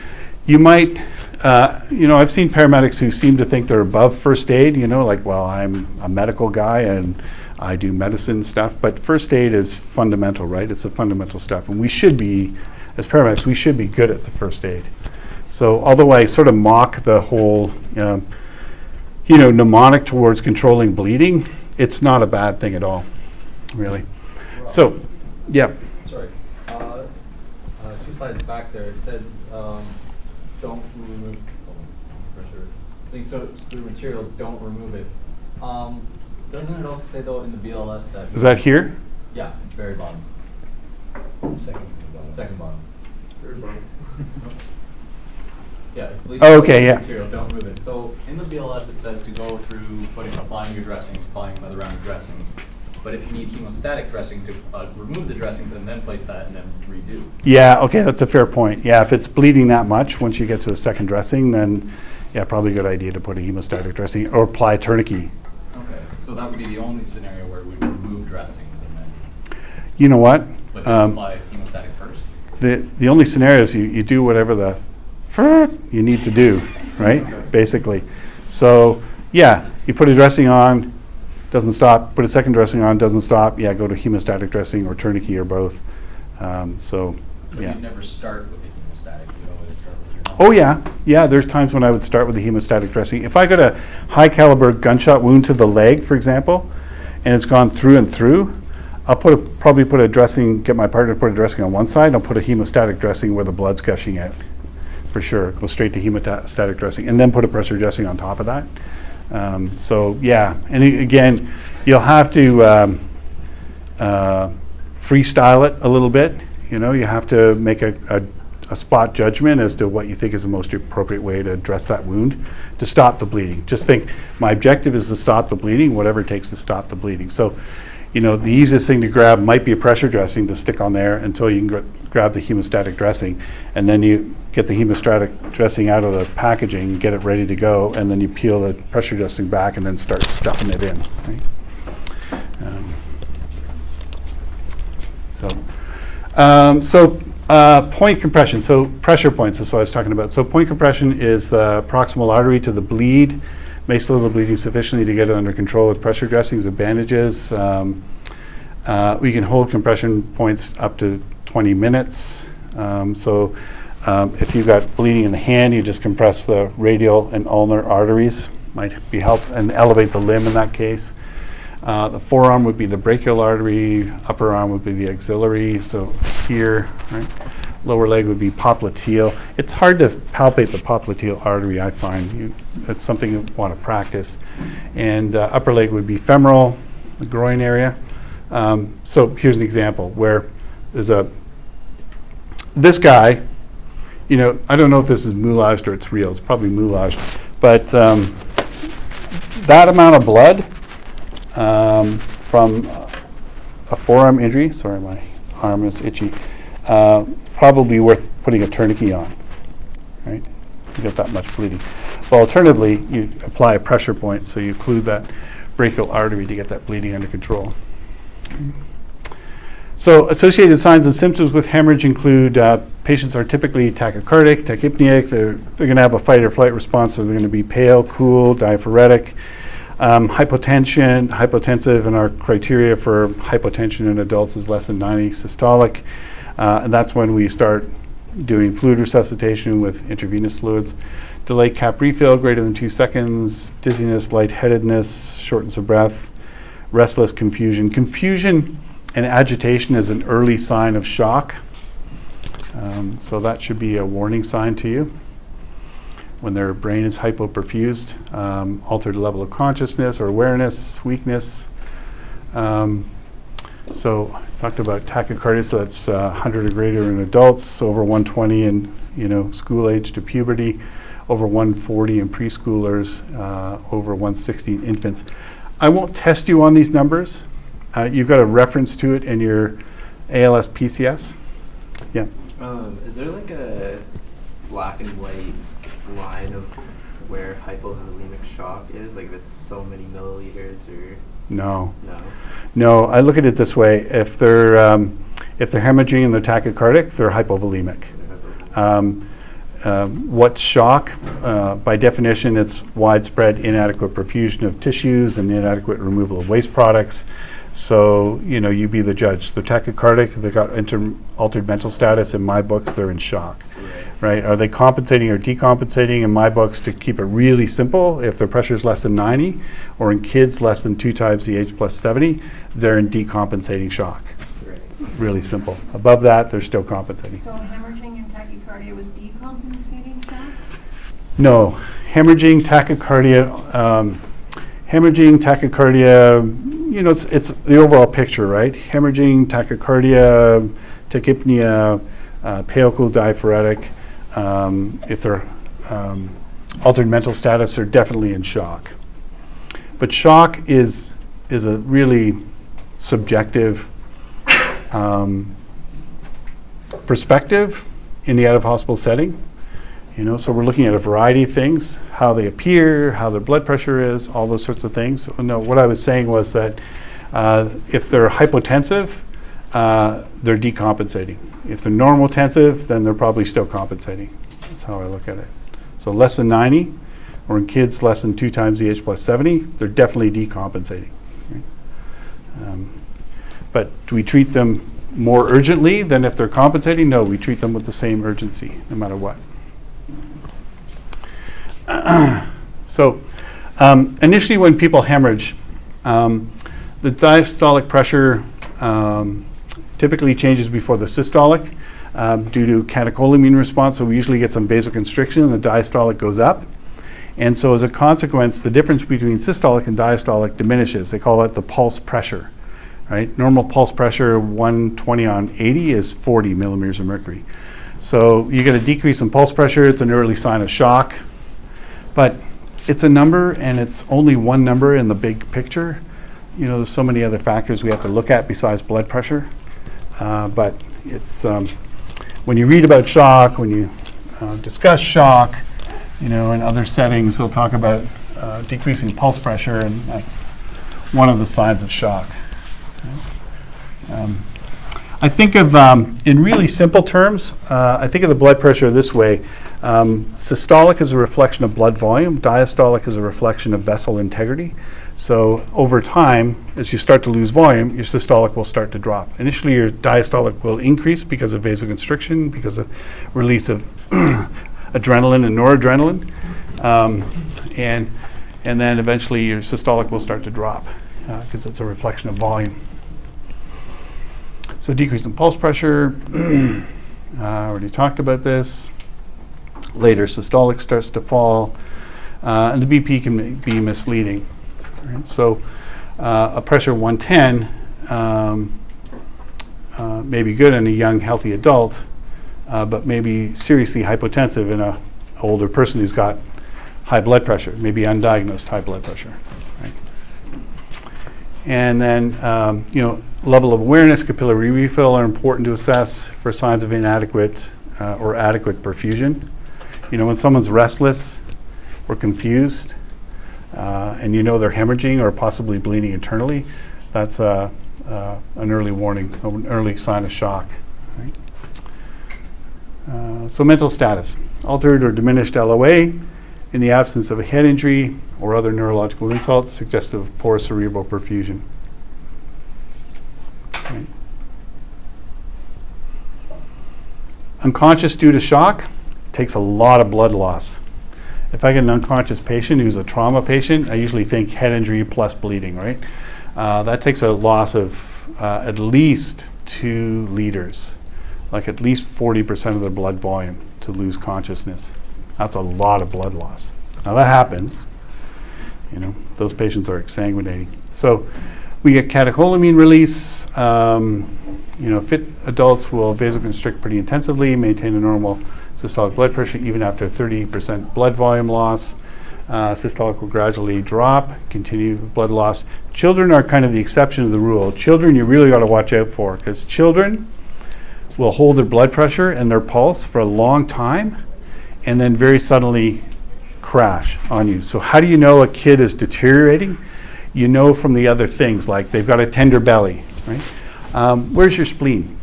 you might. Uh, you know, I've seen paramedics who seem to think they're above first aid. You know, like, well, I'm a medical guy and I do medicine stuff, but first aid is fundamental, right? It's the fundamental stuff, and we should be, as paramedics, we should be good at the first aid. So although I sort of mock the whole, um, you know, mnemonic towards controlling bleeding, it's not a bad thing at all, really. So, yeah, Sorry. Uh, uh, Two slides back there, it said, um, don't remove, oh, pressure. I think so, it's the material, don't remove it. Um, Doesn't it also say though in the BLS that? is that here? Yeah, very bottom, Second. bottom. second bottom. Very bottom. Yeah. Oh, okay, the yeah. Material, don't move it. So in the BLS, it says to go through putting, applying your dressings, applying another round of dressings. But if you need hemostatic dressing to uh, remove the dressings and then place that and then redo. Yeah, okay, that's a fair point. Yeah, if it's bleeding that much, once you get to a second dressing, then, yeah, probably a good idea to put a hemostatic dressing or apply tourniquet. Okay, so that would be the only scenario where we remove dressings and then, You know what? but then Um, apply hemostatic first? The, the only scenario is you, you do whatever the you need to do, right? Basically. So, yeah, you put a dressing on, doesn't stop, put a second dressing on, doesn't stop, yeah, go to hemostatic dressing or tourniquet or both. Um, so, But yeah. never start with the hemostatic, you'd always start with your. Oh, yeah, yeah, there's times when I would start with the hemostatic dressing. If I got a high caliber gunshot wound to the leg, for example, and it's gone through and through, I'll put a, probably put a dressing, get my partner to put a dressing on one side, and I'll put a hemostatic dressing where the blood's gushing out, for sure. Go straight to hemostatic dressing, and then put a pressure dressing on top of that. Um, so, yeah, and again, you'll have to um, uh, freestyle it a little bit. You know, you have to make a, a, a spot judgment as to what you think is the most appropriate way to address that wound to stop the bleeding. Just think, my objective is to stop the bleeding, whatever it takes to stop the bleeding. So, you know, the easiest thing to grab might be a pressure dressing to stick on there until you can gr- grab the hemostatic dressing, and then you get the hemostatic dressing out of the packaging, get it ready to go, and then you peel the pressure dressing back and then start stuffing it in. Right? Um, so, um, so uh, point compression. So pressure points is what I was talking about. So point compression is the proximal artery to the bleed, makes the bleeding sufficiently to get it under control with pressure dressings and bandages. Um, uh, we can hold compression points up to 20 minutes. Um, so um, if you've got bleeding in the hand, you just compress the radial and ulnar arteries. Might be help and elevate the limb in that case. Uh, the forearm would be the brachial artery, upper arm would be the axillary, so here, right? Lower leg would be popliteal. It's hard to palpate the popliteal artery, I find. You, it's something you want to practice. And uh, upper leg would be femoral, the groin area. Um, so here's an example where there's a, this guy, you know, I don't know if this is moulaged or it's real, it's probably moulaged, but um, that amount of blood um, from a forearm injury, sorry, my arm is itchy, uh, probably worth putting a tourniquet on, right? You get that much bleeding. Well, alternatively, you apply a pressure point, so you occlude that brachial artery to get that bleeding under control. So associated signs and symptoms with hemorrhage include uh, patients are typically tachycardic, tachypneic, they're, they're going to have a fight or flight response, so they're going to be pale, cool, diaphoretic, um, hypotension, hypotensive, and our criteria for hypotension in adults is less than 90 systolic. Uh, and that's when we start doing fluid resuscitation with intravenous fluids. Delayed cap refill greater than two seconds, dizziness, lightheadedness, shortness of breath, restless confusion. Confusion and agitation is an early sign of shock. Um, so that should be a warning sign to you when their brain is hypoperfused, um, altered level of consciousness or awareness, weakness. Um, so I talked about tachycardia, so that's uh, 100 or greater in adults, over 120 in you know school age to puberty, over 140 in preschoolers, uh, over 160 in infants. I won't test you on these numbers. Uh, you've got a reference to it in your ALS PCS. Yeah. Um, is there like a black and white line of where hypovolemic shock is? Like if it's so many milliliters or No. no? No, I look at it this way: if they're um, if they're hemorrhaging and they're tachycardic, they're hypovolemic. Um, um, what's shock? Uh, By definition, it's widespread inadequate perfusion of tissues and inadequate removal of waste products. So, you know, you be the judge. They're tachycardic, they've got inter- altered mental status. In my books, they're in shock right? Are they compensating or decompensating? In my books, to keep it really simple, if their pressure is less than 90, or in kids less than two times the age plus 70, they're in decompensating shock. Right. Really simple. Above that, they're still compensating. So hemorrhaging and tachycardia was decompensating shock? No, hemorrhaging, tachycardia, um, hemorrhaging, tachycardia, you know, it's, it's the overall picture, right? Hemorrhaging, tachycardia, tachypnea, uh, pale, cool, diaphoretic. Um, if they're um, altered mental status, they're definitely in shock. But shock is is a really subjective um, perspective in the out of hospital setting. You know, so we're looking at a variety of things, how they appear, how their blood pressure is, all those sorts of things. No, what I was saying was that uh, if they're hypotensive, uh, they're decompensating. If they're normotensive, then they're probably still compensating. That's how I look at it. So less than 90, or in kids less than two times the age plus 70, they're definitely decompensating. Um, but do we treat them more urgently than if they're compensating? No, we treat them with the same urgency, no matter what. So, um, initially, when people hemorrhage, um, the diastolic pressure um, typically changes before the systolic um, due to catecholamine response. So, we usually get some vasoconstriction, and the diastolic goes up. And so, as a consequence, the difference between systolic and diastolic diminishes. They call it the pulse pressure. Right? Normal pulse pressure 120 on 80 is 40 millimeters of mercury. So you get a decrease in pulse pressure. It's an early sign of shock, but it's a number, and it's only one number in the big picture. You know, there's so many other factors we have to look at besides blood pressure. Uh, but it's um, when you read about shock, when you uh, discuss shock, you know, in other settings, they'll talk about uh, decreasing pulse pressure, and that's one of the signs of shock. Um, I think of, um, in really simple terms, uh, I think of the blood pressure this way. Um, systolic is a reflection of blood volume, diastolic is a reflection of vessel integrity. So over time, as you start to lose volume, your systolic will start to drop. Initially, your diastolic will increase because of vasoconstriction, because of release of adrenaline and noradrenaline. Um, and, and then eventually, your systolic will start to drop because it's a reflection of volume. So decrease in pulse pressure, uh, already talked about this. Later, systolic starts to fall, uh, and the BP can be misleading. Right? So uh, a pressure 110 um, uh, may be good in a young, healthy adult, uh, but may be seriously hypotensive in a older person who's got high blood pressure, maybe undiagnosed high blood pressure. And then, um, you know, level of awareness, capillary refill are important to assess for signs of inadequate uh, or adequate perfusion. You know, when someone's restless or confused, uh, and you know they're hemorrhaging or possibly bleeding internally, that's uh, an early warning, an early sign of shock. right? Uh, so mental status, altered or diminished LOA in the absence of a head injury or other neurological insults suggestive of poor cerebral perfusion. Right. Unconscious due to shock takes a lot of blood loss. If I get an unconscious patient who's a trauma patient, I usually think head injury plus bleeding, right? Uh, that takes a loss of uh, at least two liters, like at least 40% of their blood volume to lose consciousness. That's a lot of blood loss. Now that happens. You know, those patients are exsanguinating. So we get catecholamine release. Um, you know, fit adults will vasoconstrict pretty intensively, maintain a normal systolic blood pressure even after 30% blood volume loss. Uh, systolic will gradually drop, continue blood loss. Children are kind of the exception to the rule. Children, you really got to watch out for because children will hold their blood pressure and their pulse for a long time and then very suddenly crash on you. So, how do you know a kid is deteriorating? You know from the other things, like they've got a tender belly, right? Um, where's your spleen?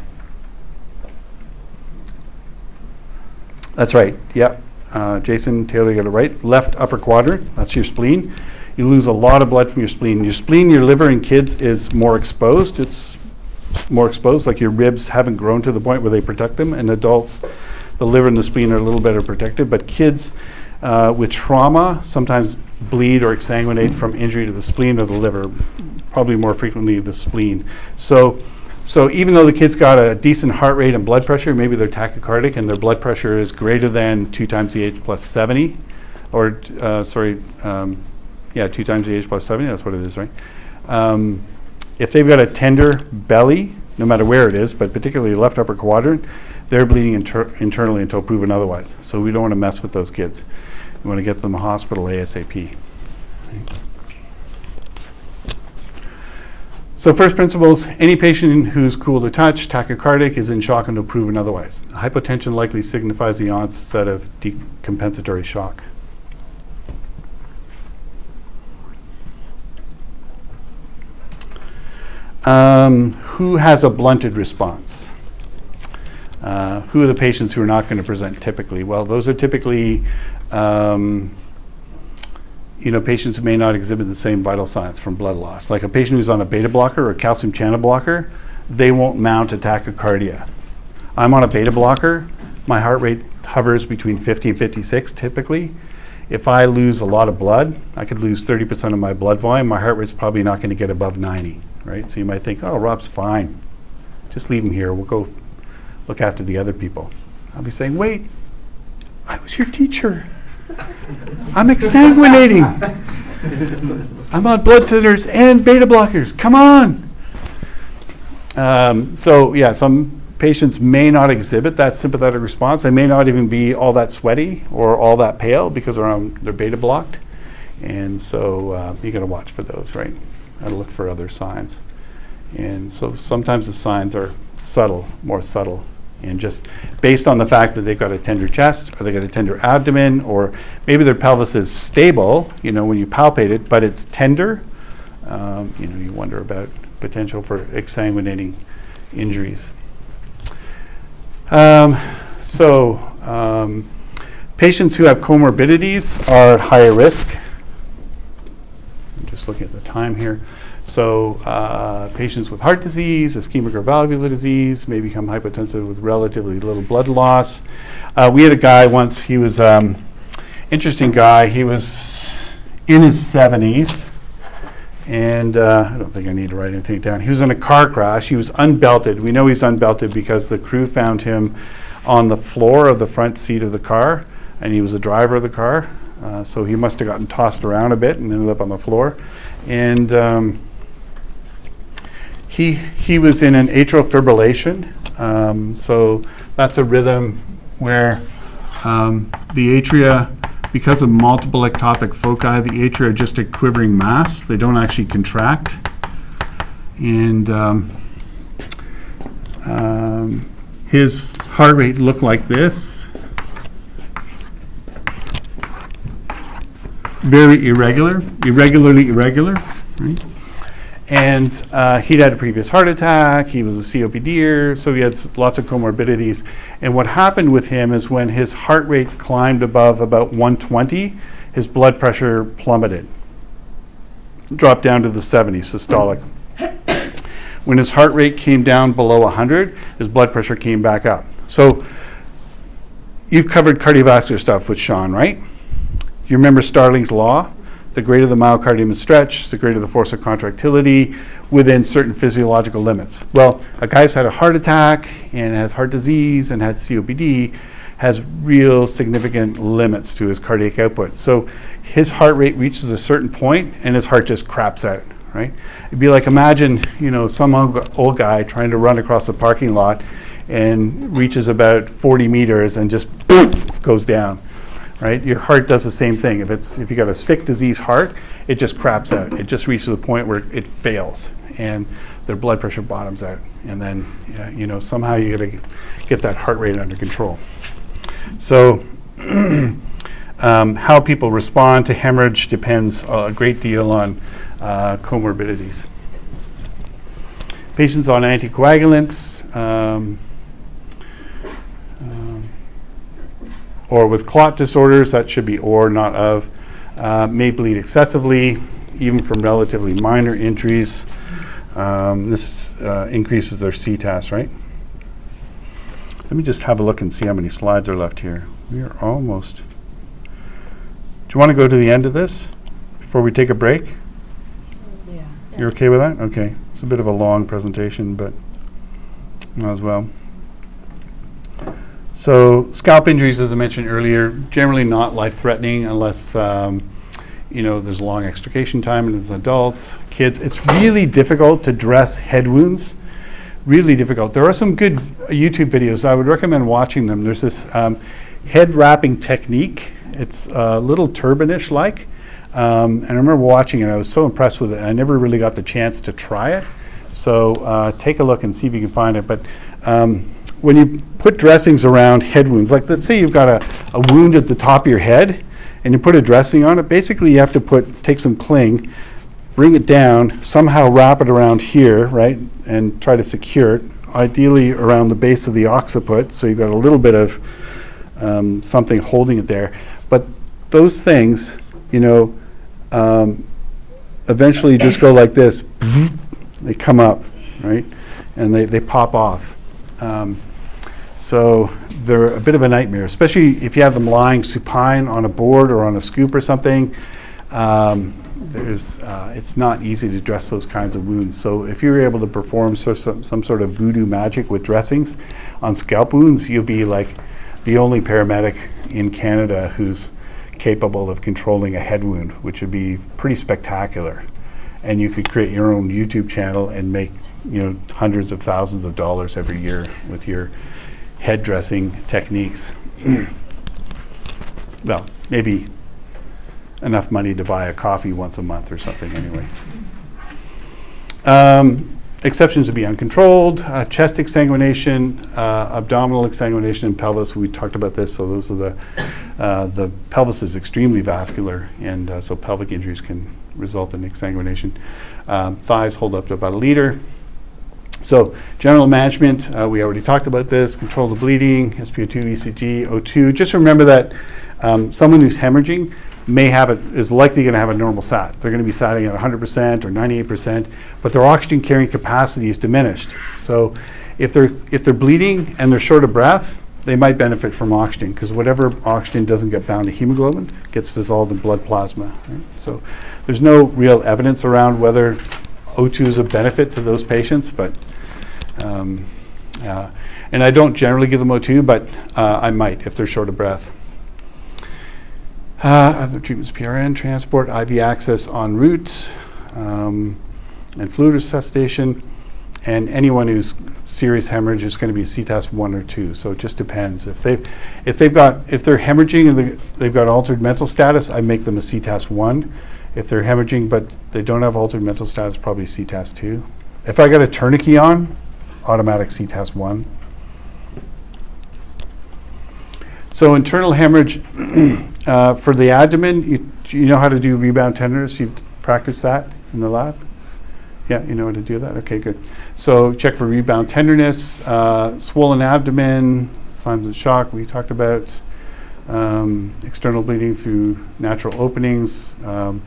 That's right, yep. Uh, Jason Taylor, you got it right. Left upper quadrant, that's your spleen. You lose a lot of blood from your spleen. Your spleen, your liver in kids is more exposed. It's more exposed, like your ribs haven't grown to the point where they protect them. In adults, the liver and the spleen are a little better protected, but kids uh, with trauma sometimes bleed or exsanguinate from injury to the spleen or the liver, probably more frequently the spleen. So, so even though the kid's got a decent heart rate and blood pressure, maybe they're tachycardic and their blood pressure is greater than two times the age plus 70, or, uh, sorry, um, yeah, two times the age plus 70, that's what it is, right? Um, if they've got a tender belly, no matter where it is, but particularly left upper quadrant, they're bleeding inter- internally until proven otherwise. So we don't want to mess with those kids. We want to get them to hospital ASAP. So first principles, any patient who's cool to touch, tachycardic, is in shock until proven otherwise. Hypotension likely signifies the onset of decompensatory shock. Um, who has a blunted response? Uh, who are the patients who are not going to present typically? Well, those are typically, um, you know, patients who may not exhibit the same vital signs from blood loss. Like a patient who's on a beta blocker or a calcium channel blocker, they won't mount a tachycardia. I'm on a beta blocker. My heart rate hovers between 50 and 56 typically. If I lose a lot of blood, I could lose 30% of my blood volume. My heart rate's probably not going to get above 90, right? So you might think, oh, Rob's fine. Just leave him here. We'll go look after the other people. I'll be saying, wait, I was your teacher. I'm exsanguinating. I'm on blood thinners and beta blockers. Come on. Um, so, yeah, some patients may not exhibit that sympathetic response. They may not even be all that sweaty or all that pale because they're, on, they're beta blocked. And so uh, you got to watch for those, right? And look for other signs. And so sometimes the signs are subtle, more subtle and just based on the fact that they've got a tender chest or they've got a tender abdomen or maybe their pelvis is stable, you know, when you palpate it, but it's tender, um, you know, you wonder about potential for exsanguinating injuries. Um, so, um, patients who have comorbidities are at higher risk. I'm just looking at the time here. So uh, patients with heart disease, ischemic or valvular disease may become hypotensive with relatively little blood loss. Uh, we had a guy once, he was um, interesting guy. He was in his 70s, and uh, I don't think I need to write anything down. He was in a car crash. He was unbelted. We know he's unbelted because the crew found him on the floor of the front seat of the car, and he was the driver of the car. Uh, so he must have gotten tossed around a bit and ended up on the floor. And um, he, he was in an atrial fibrillation. Um, so that's a rhythm where um, the atria, because of multiple ectopic foci, the atria are just a quivering mass. They don't actually contract. And um, um, his heart rate looked like this. Very irregular, irregularly irregular, right? And uh, he'd had a previous heart attack, he was a COPDer, so he had s- lots of comorbidities. And what happened with him is when his heart rate climbed above about 120, his blood pressure plummeted, dropped down to the 70s, systolic. When his heart rate came down below 100, his blood pressure came back up. So you've covered cardiovascular stuff with Sean, right? You remember Starling's law? The greater the myocardium is stretched, the greater the force of contractility within certain physiological limits. Well, a guy who's had a heart attack and has heart disease and has COPD has real significant limits to his cardiac output. So his heart rate reaches a certain point and his heart just craps out, right? It'd be like imagine, you know, some old old guy trying to run across a parking lot and reaches about 40 meters and just goes down right? Your heart does the same thing. If it's if you got a sick disease heart, it just craps out. It just reaches a point where it fails, and their blood pressure bottoms out, and then yeah, you know somehow you got to get that heart rate under control. So. um, how people respond to hemorrhage depends a great deal on uh, comorbidities. Patients on anticoagulants, um, or with clot disorders, that should be or, not of, uh, may bleed excessively, even from relatively minor injuries. Um, This uh, increases their CTAS, right? Let me just have a look and see how many slides are left here. We are almost. Do you want to go to the end of this before we take a break? Yeah. You're okay with that? Okay. It's a bit of a long presentation, but might as well. So scalp injuries, as I mentioned earlier, generally not life-threatening unless, um, you know, there's a long extrication time and as adults, kids. It's really difficult to dress head wounds. Really difficult. There are some good YouTube videos. I would recommend watching them. There's this um, head wrapping technique. It's a little turbanish like. Um, and I remember watching it. I was so impressed with it. I never really got the chance to try it. So uh, take a look and see if you can find it. But um, when you put dressings around head wounds, like let's say you've got a, a wound at the top of your head, and you put a dressing on it. Basically, you have to put take some cling, bring it down, somehow wrap it around here, right, and try to secure it. Ideally around the base of the occiput, so you've got a little bit of um, something holding it there. But those things, you know, um, eventually just go like this. They come up, right, and they, they pop off. Um, so they're a bit of a nightmare, especially if you have them lying supine on a board or on a scoop or something. Um, there's, uh, it's not easy to dress those kinds of wounds. So if you're able to perform so, some, some sort of voodoo magic with dressings on scalp wounds, you'll be like the only paramedic in Canada who's capable of controlling a head wound, which would be pretty spectacular. And you could create your own YouTube channel and make you know hundreds of thousands of dollars every year with your head dressing techniques. well, maybe enough money to buy a coffee once a month or something anyway. Um, exceptions would be uncontrolled, uh, chest exsanguination, uh, abdominal exsanguination, and pelvis. We talked about this, so those are the, uh, the pelvis is extremely vascular, and uh, so pelvic injuries can result in exsanguination. Um, thighs hold up to about a liter. So general management, uh, we already talked about this, control the bleeding, SpO2, ECG, O2. Just remember that um, someone who's hemorrhaging may have it, is likely going to have a normal SAT. They're going to be satting at 100% or 98%, but their oxygen carrying capacity is diminished. So if they're, if they're bleeding and they're short of breath, they might benefit from oxygen because whatever oxygen doesn't get bound to hemoglobin gets dissolved in blood plasma. right? So there's no real evidence around whether O2 is a benefit to those patients, but um, uh, and I don't generally give them O2, but uh, I might if they're short of breath. Uh, other treatments: PRN, transport, IV access en route, um, and fluid resuscitation. And anyone who's serious hemorrhage is going to be CTAS one or two. So it just depends. If they've if they've got if they're hemorrhaging and they, they've got altered mental status, I make them a CTAS one. If they're hemorrhaging but they don't have altered mental status, probably CTAS two. If I got a tourniquet on, automatic CTAS one. So internal hemorrhage uh, for the abdomen, you, you know how to do rebound tenderness. You practice that in the lab. Yeah, you know how to do that. Okay, good. So check for rebound tenderness, uh, swollen abdomen, signs of shock. We talked about um, external bleeding through natural openings. Um,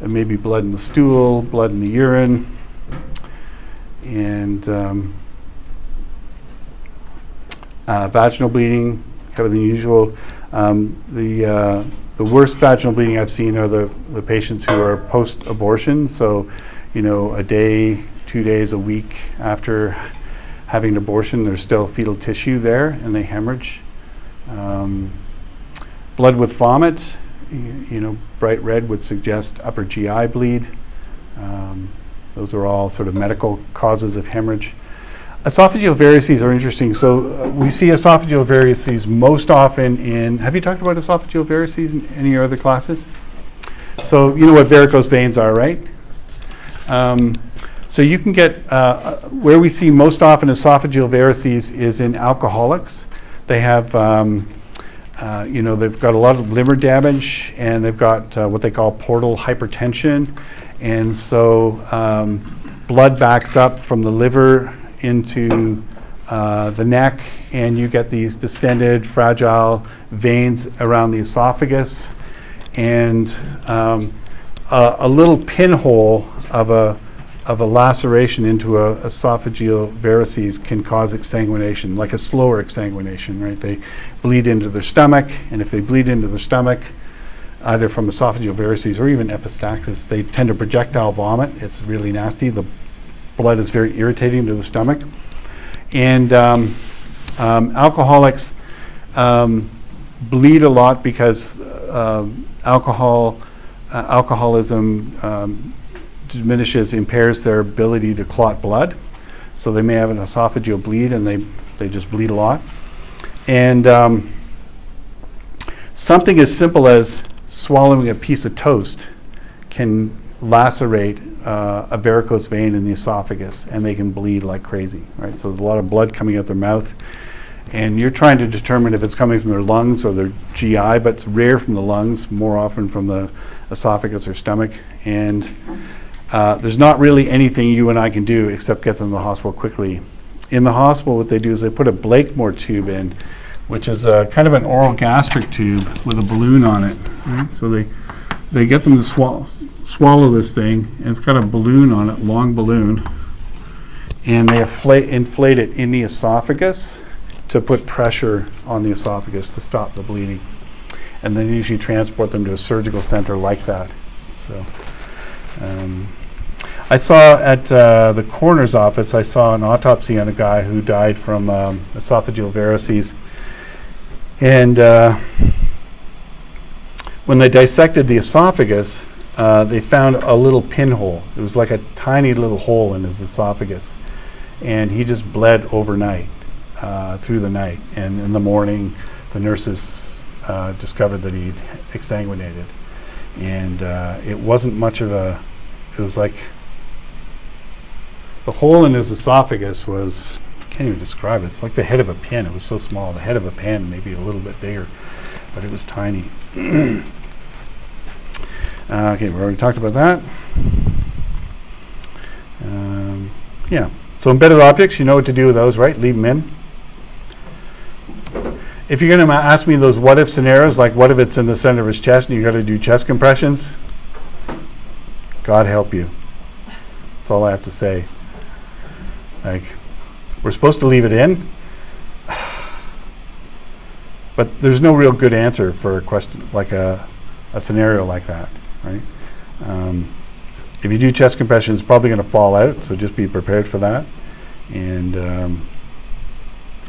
maybe blood in the stool, blood in the urine, and um, uh, vaginal bleeding, kind of unusual. Um, the uh, the worst vaginal bleeding I've seen are the, the patients who are post-abortion. So, you know, a day, two days, a week after having an abortion, there's still fetal tissue there, and they hemorrhage. Um, blood with vomit, you, you know, bright red would suggest upper GI bleed. Um, those are all sort of medical causes of hemorrhage. Esophageal varices are interesting. So uh, we see esophageal varices most often in. Have you talked about esophageal varices in any other classes? So you know what varicose veins are, right? Um, so you can get uh, where we see most often esophageal varices is in alcoholics. They have. Um, uh, you know, they've got a lot of liver damage and they've got uh, what they call portal hypertension. And so um, blood backs up from the liver into uh, the neck, and you get these distended, fragile veins around the esophagus, and um, a, a little pinhole of a of a laceration into a esophageal varices can cause exsanguination, like a slower exsanguination, right? They bleed into their stomach, and if they bleed into their stomach, either from esophageal varices or even epistaxis, they tend to projectile vomit. It's really nasty. The blood is very irritating to the stomach. And um, um, alcoholics um, bleed a lot because uh, alcohol, uh, alcoholism um, diminishes, impairs their ability to clot blood. So they may have an esophageal bleed and they, they just bleed a lot. And um, something as simple as swallowing a piece of toast can lacerate uh, a varicose vein in the esophagus and they can bleed like crazy, right? So there's a lot of blood coming out their mouth. And you're trying to determine if it's coming from their lungs or their GI, but it's rare from the lungs, more often from the esophagus or stomach. And uh, there's not really anything you and I can do except get them to the hospital quickly. In the hospital, what they do is they put a Blakemore tube in, which is a, kind of an oral gastric tube with a balloon on it. Right? So they they get them to swallow swallow this thing, and it's got a balloon on it, long balloon, and they inflate, inflate it in the esophagus to put pressure on the esophagus to stop the bleeding. And then usually transport them to a surgical center like that. So. Um, I saw at uh, the coroner's office, I saw an autopsy on a guy who died from um, esophageal varices. And uh, when they dissected the esophagus, uh, they found a little pinhole. It was like a tiny little hole in his esophagus. And he just bled overnight, uh, through the night. And in the morning, the nurses uh, discovered that he'd exsanguinated. And uh, it wasn't much of a, it was like, the hole in his esophagus was, I can't even describe it. It's like the head of a pin. It was so small. The head of a pin, maybe a little bit bigger, but it was tiny. Uh, okay, we already talked about that. Um, yeah, so embedded objects, you know what to do with those, right? Leave them in. If you're going to ask me those what if scenarios, like what if it's in the center of his chest and you got to do chest compressions, God help you. That's all I have to say. Like, we're supposed to leave it in, but there's no real good answer for a question like a, a scenario like that, right? Um, if you do chest compression, it's probably going to fall out, so just be prepared for that. And um,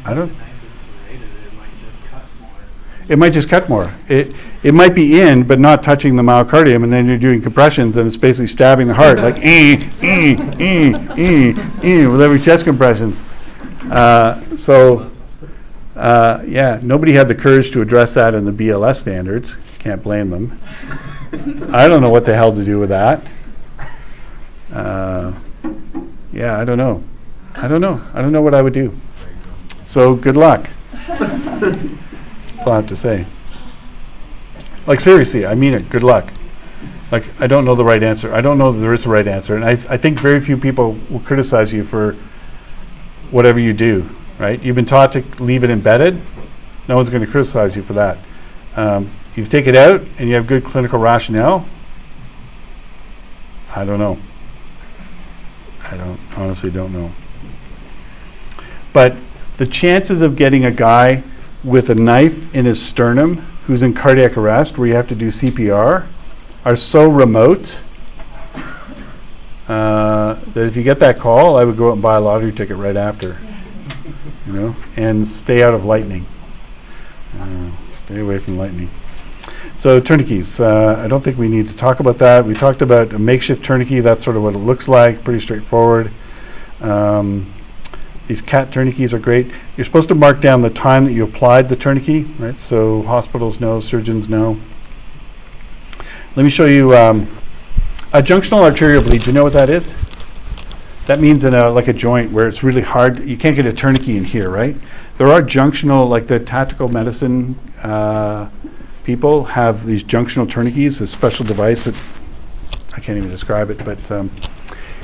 I don't. The knife is serrated, it might just cut more. It might just cut more. It it might be in, but not touching the myocardium, and then you're doing compressions, and it's basically stabbing the heart, like eh, eh, eh, eh, eh, with every chest compressions. Uh, so, uh, yeah, nobody had the courage to address that in the BLS standards. Can't blame them. I don't know what the hell to do with that. Uh, yeah, I don't know. I don't know. I don't know what I would do. So good luck. That's all I have to say. Like seriously, I mean it. Good luck. Like I don't know the right answer. I don't know that there is a right answer, and I, I think very few people will criticize you for whatever you do. Right? You've been taught to leave it embedded. No one's going to criticize you for that. Um, you take it out, and you have good clinical rationale. I don't know. I don't honestly don't know. But the chances of getting a guy with a knife in his sternum who's in cardiac arrest where you have to do CPR are so remote uh, that if you get that call, I would go out and buy a lottery ticket right after, you know, and stay out of lightning. Uh, stay away from lightning. So tourniquets, uh, I don't think we need to talk about that. We talked about a makeshift tourniquet. That's sort of what it looks like. Pretty straightforward. Um, these CAT tourniquets are great. You're supposed to mark down the time that you applied the tourniquet, right? So hospitals know, surgeons know. Let me show you um, a junctional arterial bleed. Do you know what that is? That means in a like a joint where it's really hard. You can't get a tourniquet in here, right? There are junctional, like the tactical medicine uh, people have these junctional tourniquets, a special device that I can't even describe it, but um,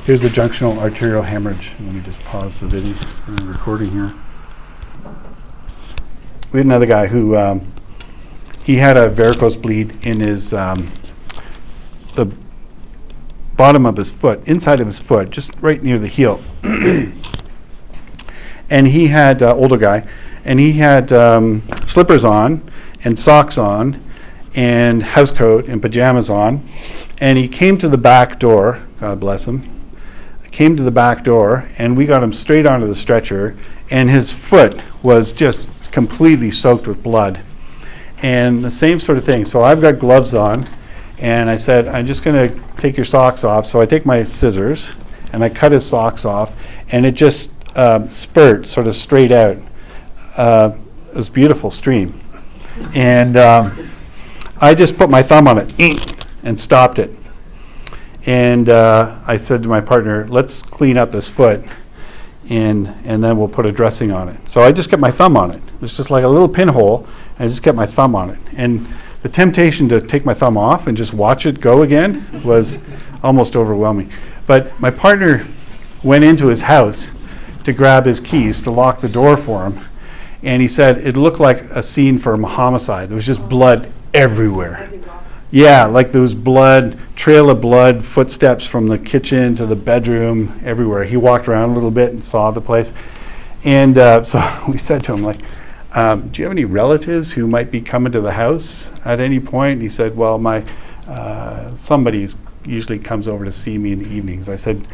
here's the junctional arterial hemorrhage. Let me just pause the video uh, recording here. we had another guy who, um, he had a varicose bleed in his, um, the bottom of his foot, inside of his foot, just right near the heel. and he had, uh, older guy, and he had um, slippers on and socks on and house coat and pajamas on. And he came to the back door, God bless him, came to the back door, and we got him straight onto the stretcher, and his foot was just completely soaked with blood. And the same sort of thing. So I've got gloves on, and I said, I'm just going to take your socks off. So I take my scissors, and I cut his socks off, and it just um, spurt sort of straight out. Uh, it was beautiful stream. And um, I just put my thumb on it and stopped it. And uh, I said to my partner, let's clean up this foot and, and then we'll put a dressing on it. So I just kept my thumb on it. It was just like a little pinhole. I just kept my thumb on it. And the temptation to take my thumb off and just watch it go again was almost overwhelming. But my partner went into his house to grab his keys to lock the door for him. And he said it looked like a scene from a homicide. There was just blood everywhere. Yeah, like there was blood, trail of blood, footsteps from the kitchen to the bedroom, everywhere. He walked around a little bit and saw the place. And uh, so we said to him, like, um, do you have any relatives who might be coming to the house at any point? And he said, well, my uh, somebody's usually comes over to see me in the evenings. I said,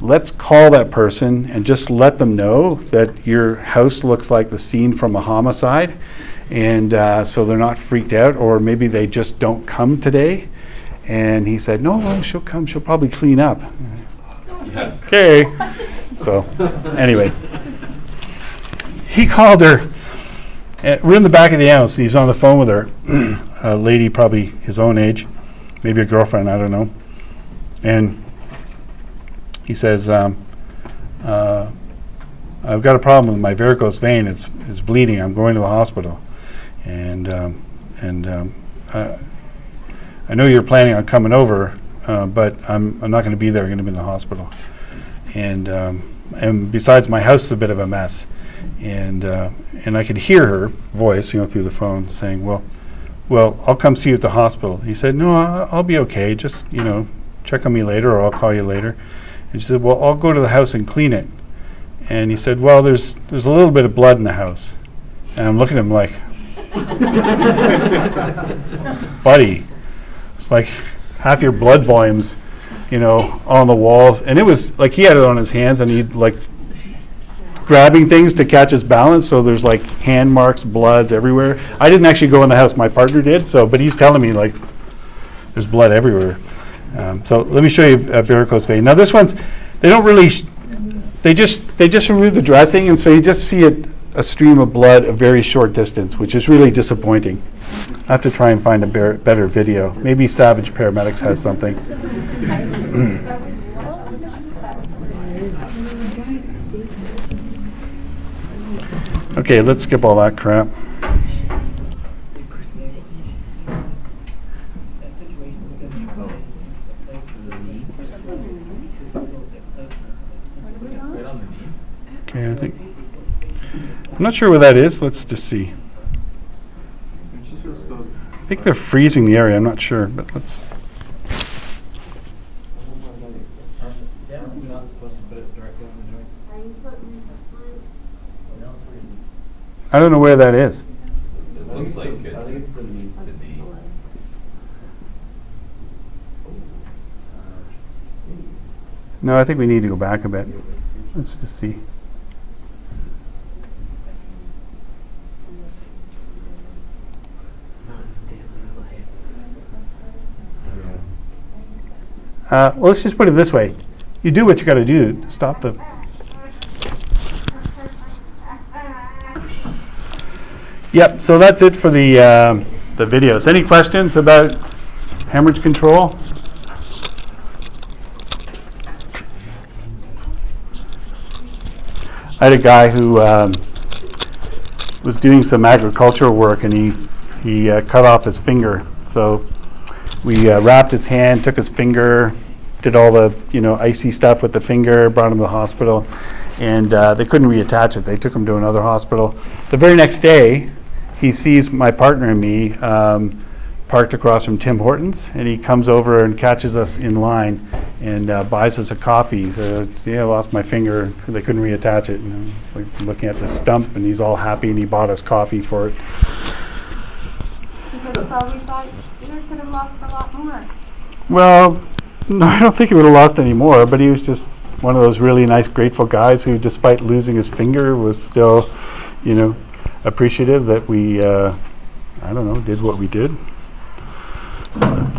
let's call that person and just let them know that your house looks like the scene from a homicide and uh, so they're not freaked out, or maybe they just don't come today. And he said, No, no, she'll come. She'll probably clean up. Okay. So, anyway, he called her. Uh, we're in the back of the house. and He's on the phone with her, a lady probably his own age, maybe a girlfriend, I don't know. And he says, um, uh, I've got a problem with my varicose vein. It's, it's bleeding. I'm going to the hospital. And, um, and um, I, I know you're planning on coming over, uh, but I'm, I'm not going to be there. I'm going to be in the hospital. And, um, and besides, my house is a bit of a mess. And, uh, and I could hear her voice, you know, through the phone saying, well, well, I'll come see you at the hospital. He said, no, I- I'll be okay. Just, you know, check on me later or I'll call you later. And she said, well, I'll go to the house and clean it. And he said, well, there's, there's a little bit of blood in the house. And I'm looking at him like, buddy, it's like half your blood volumes, you know, on the walls. And it was like he had it on his hands and he'd like grabbing things to catch his balance. So there's like hand marks, bloods everywhere. I didn't actually go in the house, my partner did. So, but he's telling me like there's blood everywhere. Um, so let me show you a varicose vein. Now this one's, they don't really, sh- they just, they just remove the dressing and so you just see it, a stream of blood a very short distance, which is really disappointing. I have to try and find a better video. Maybe Savage Paramedics has something. Okay, let's skip all that crap. Right on the knee. Okay, I think, I'm not sure where that is. Let's just see. I think they're freezing the area. I'm not sure, but let's. I don't know where that is. It looks like it's I think it's the. No, I think we need to go back a bit. Let's just see. Uh, well, let's just put it this way. You do what you got to do to stop the. Yep, so that's it for the, um, the videos. Any questions about hemorrhage control? I had a guy who um, was doing some agricultural work and he, he uh, cut off his finger. So we uh, wrapped his hand, took his finger, did all the you know icy stuff with the finger, brought him to the hospital, and uh, they couldn't reattach it. They took him to another hospital. The very next day, he sees my partner and me um, parked across from Tim Hortons, and he comes over and catches us in line and uh, buys us a coffee. He said, "Yeah, I lost my finger. They couldn't reattach it." And he's like looking at the stump, and he's all happy, and he bought us coffee for it. Well, no, I don't think he would have lost any more, but he was just one of those really nice, grateful guys who, despite losing his finger, was still, you know, appreciative that we, uh, I don't know, did what we did. But,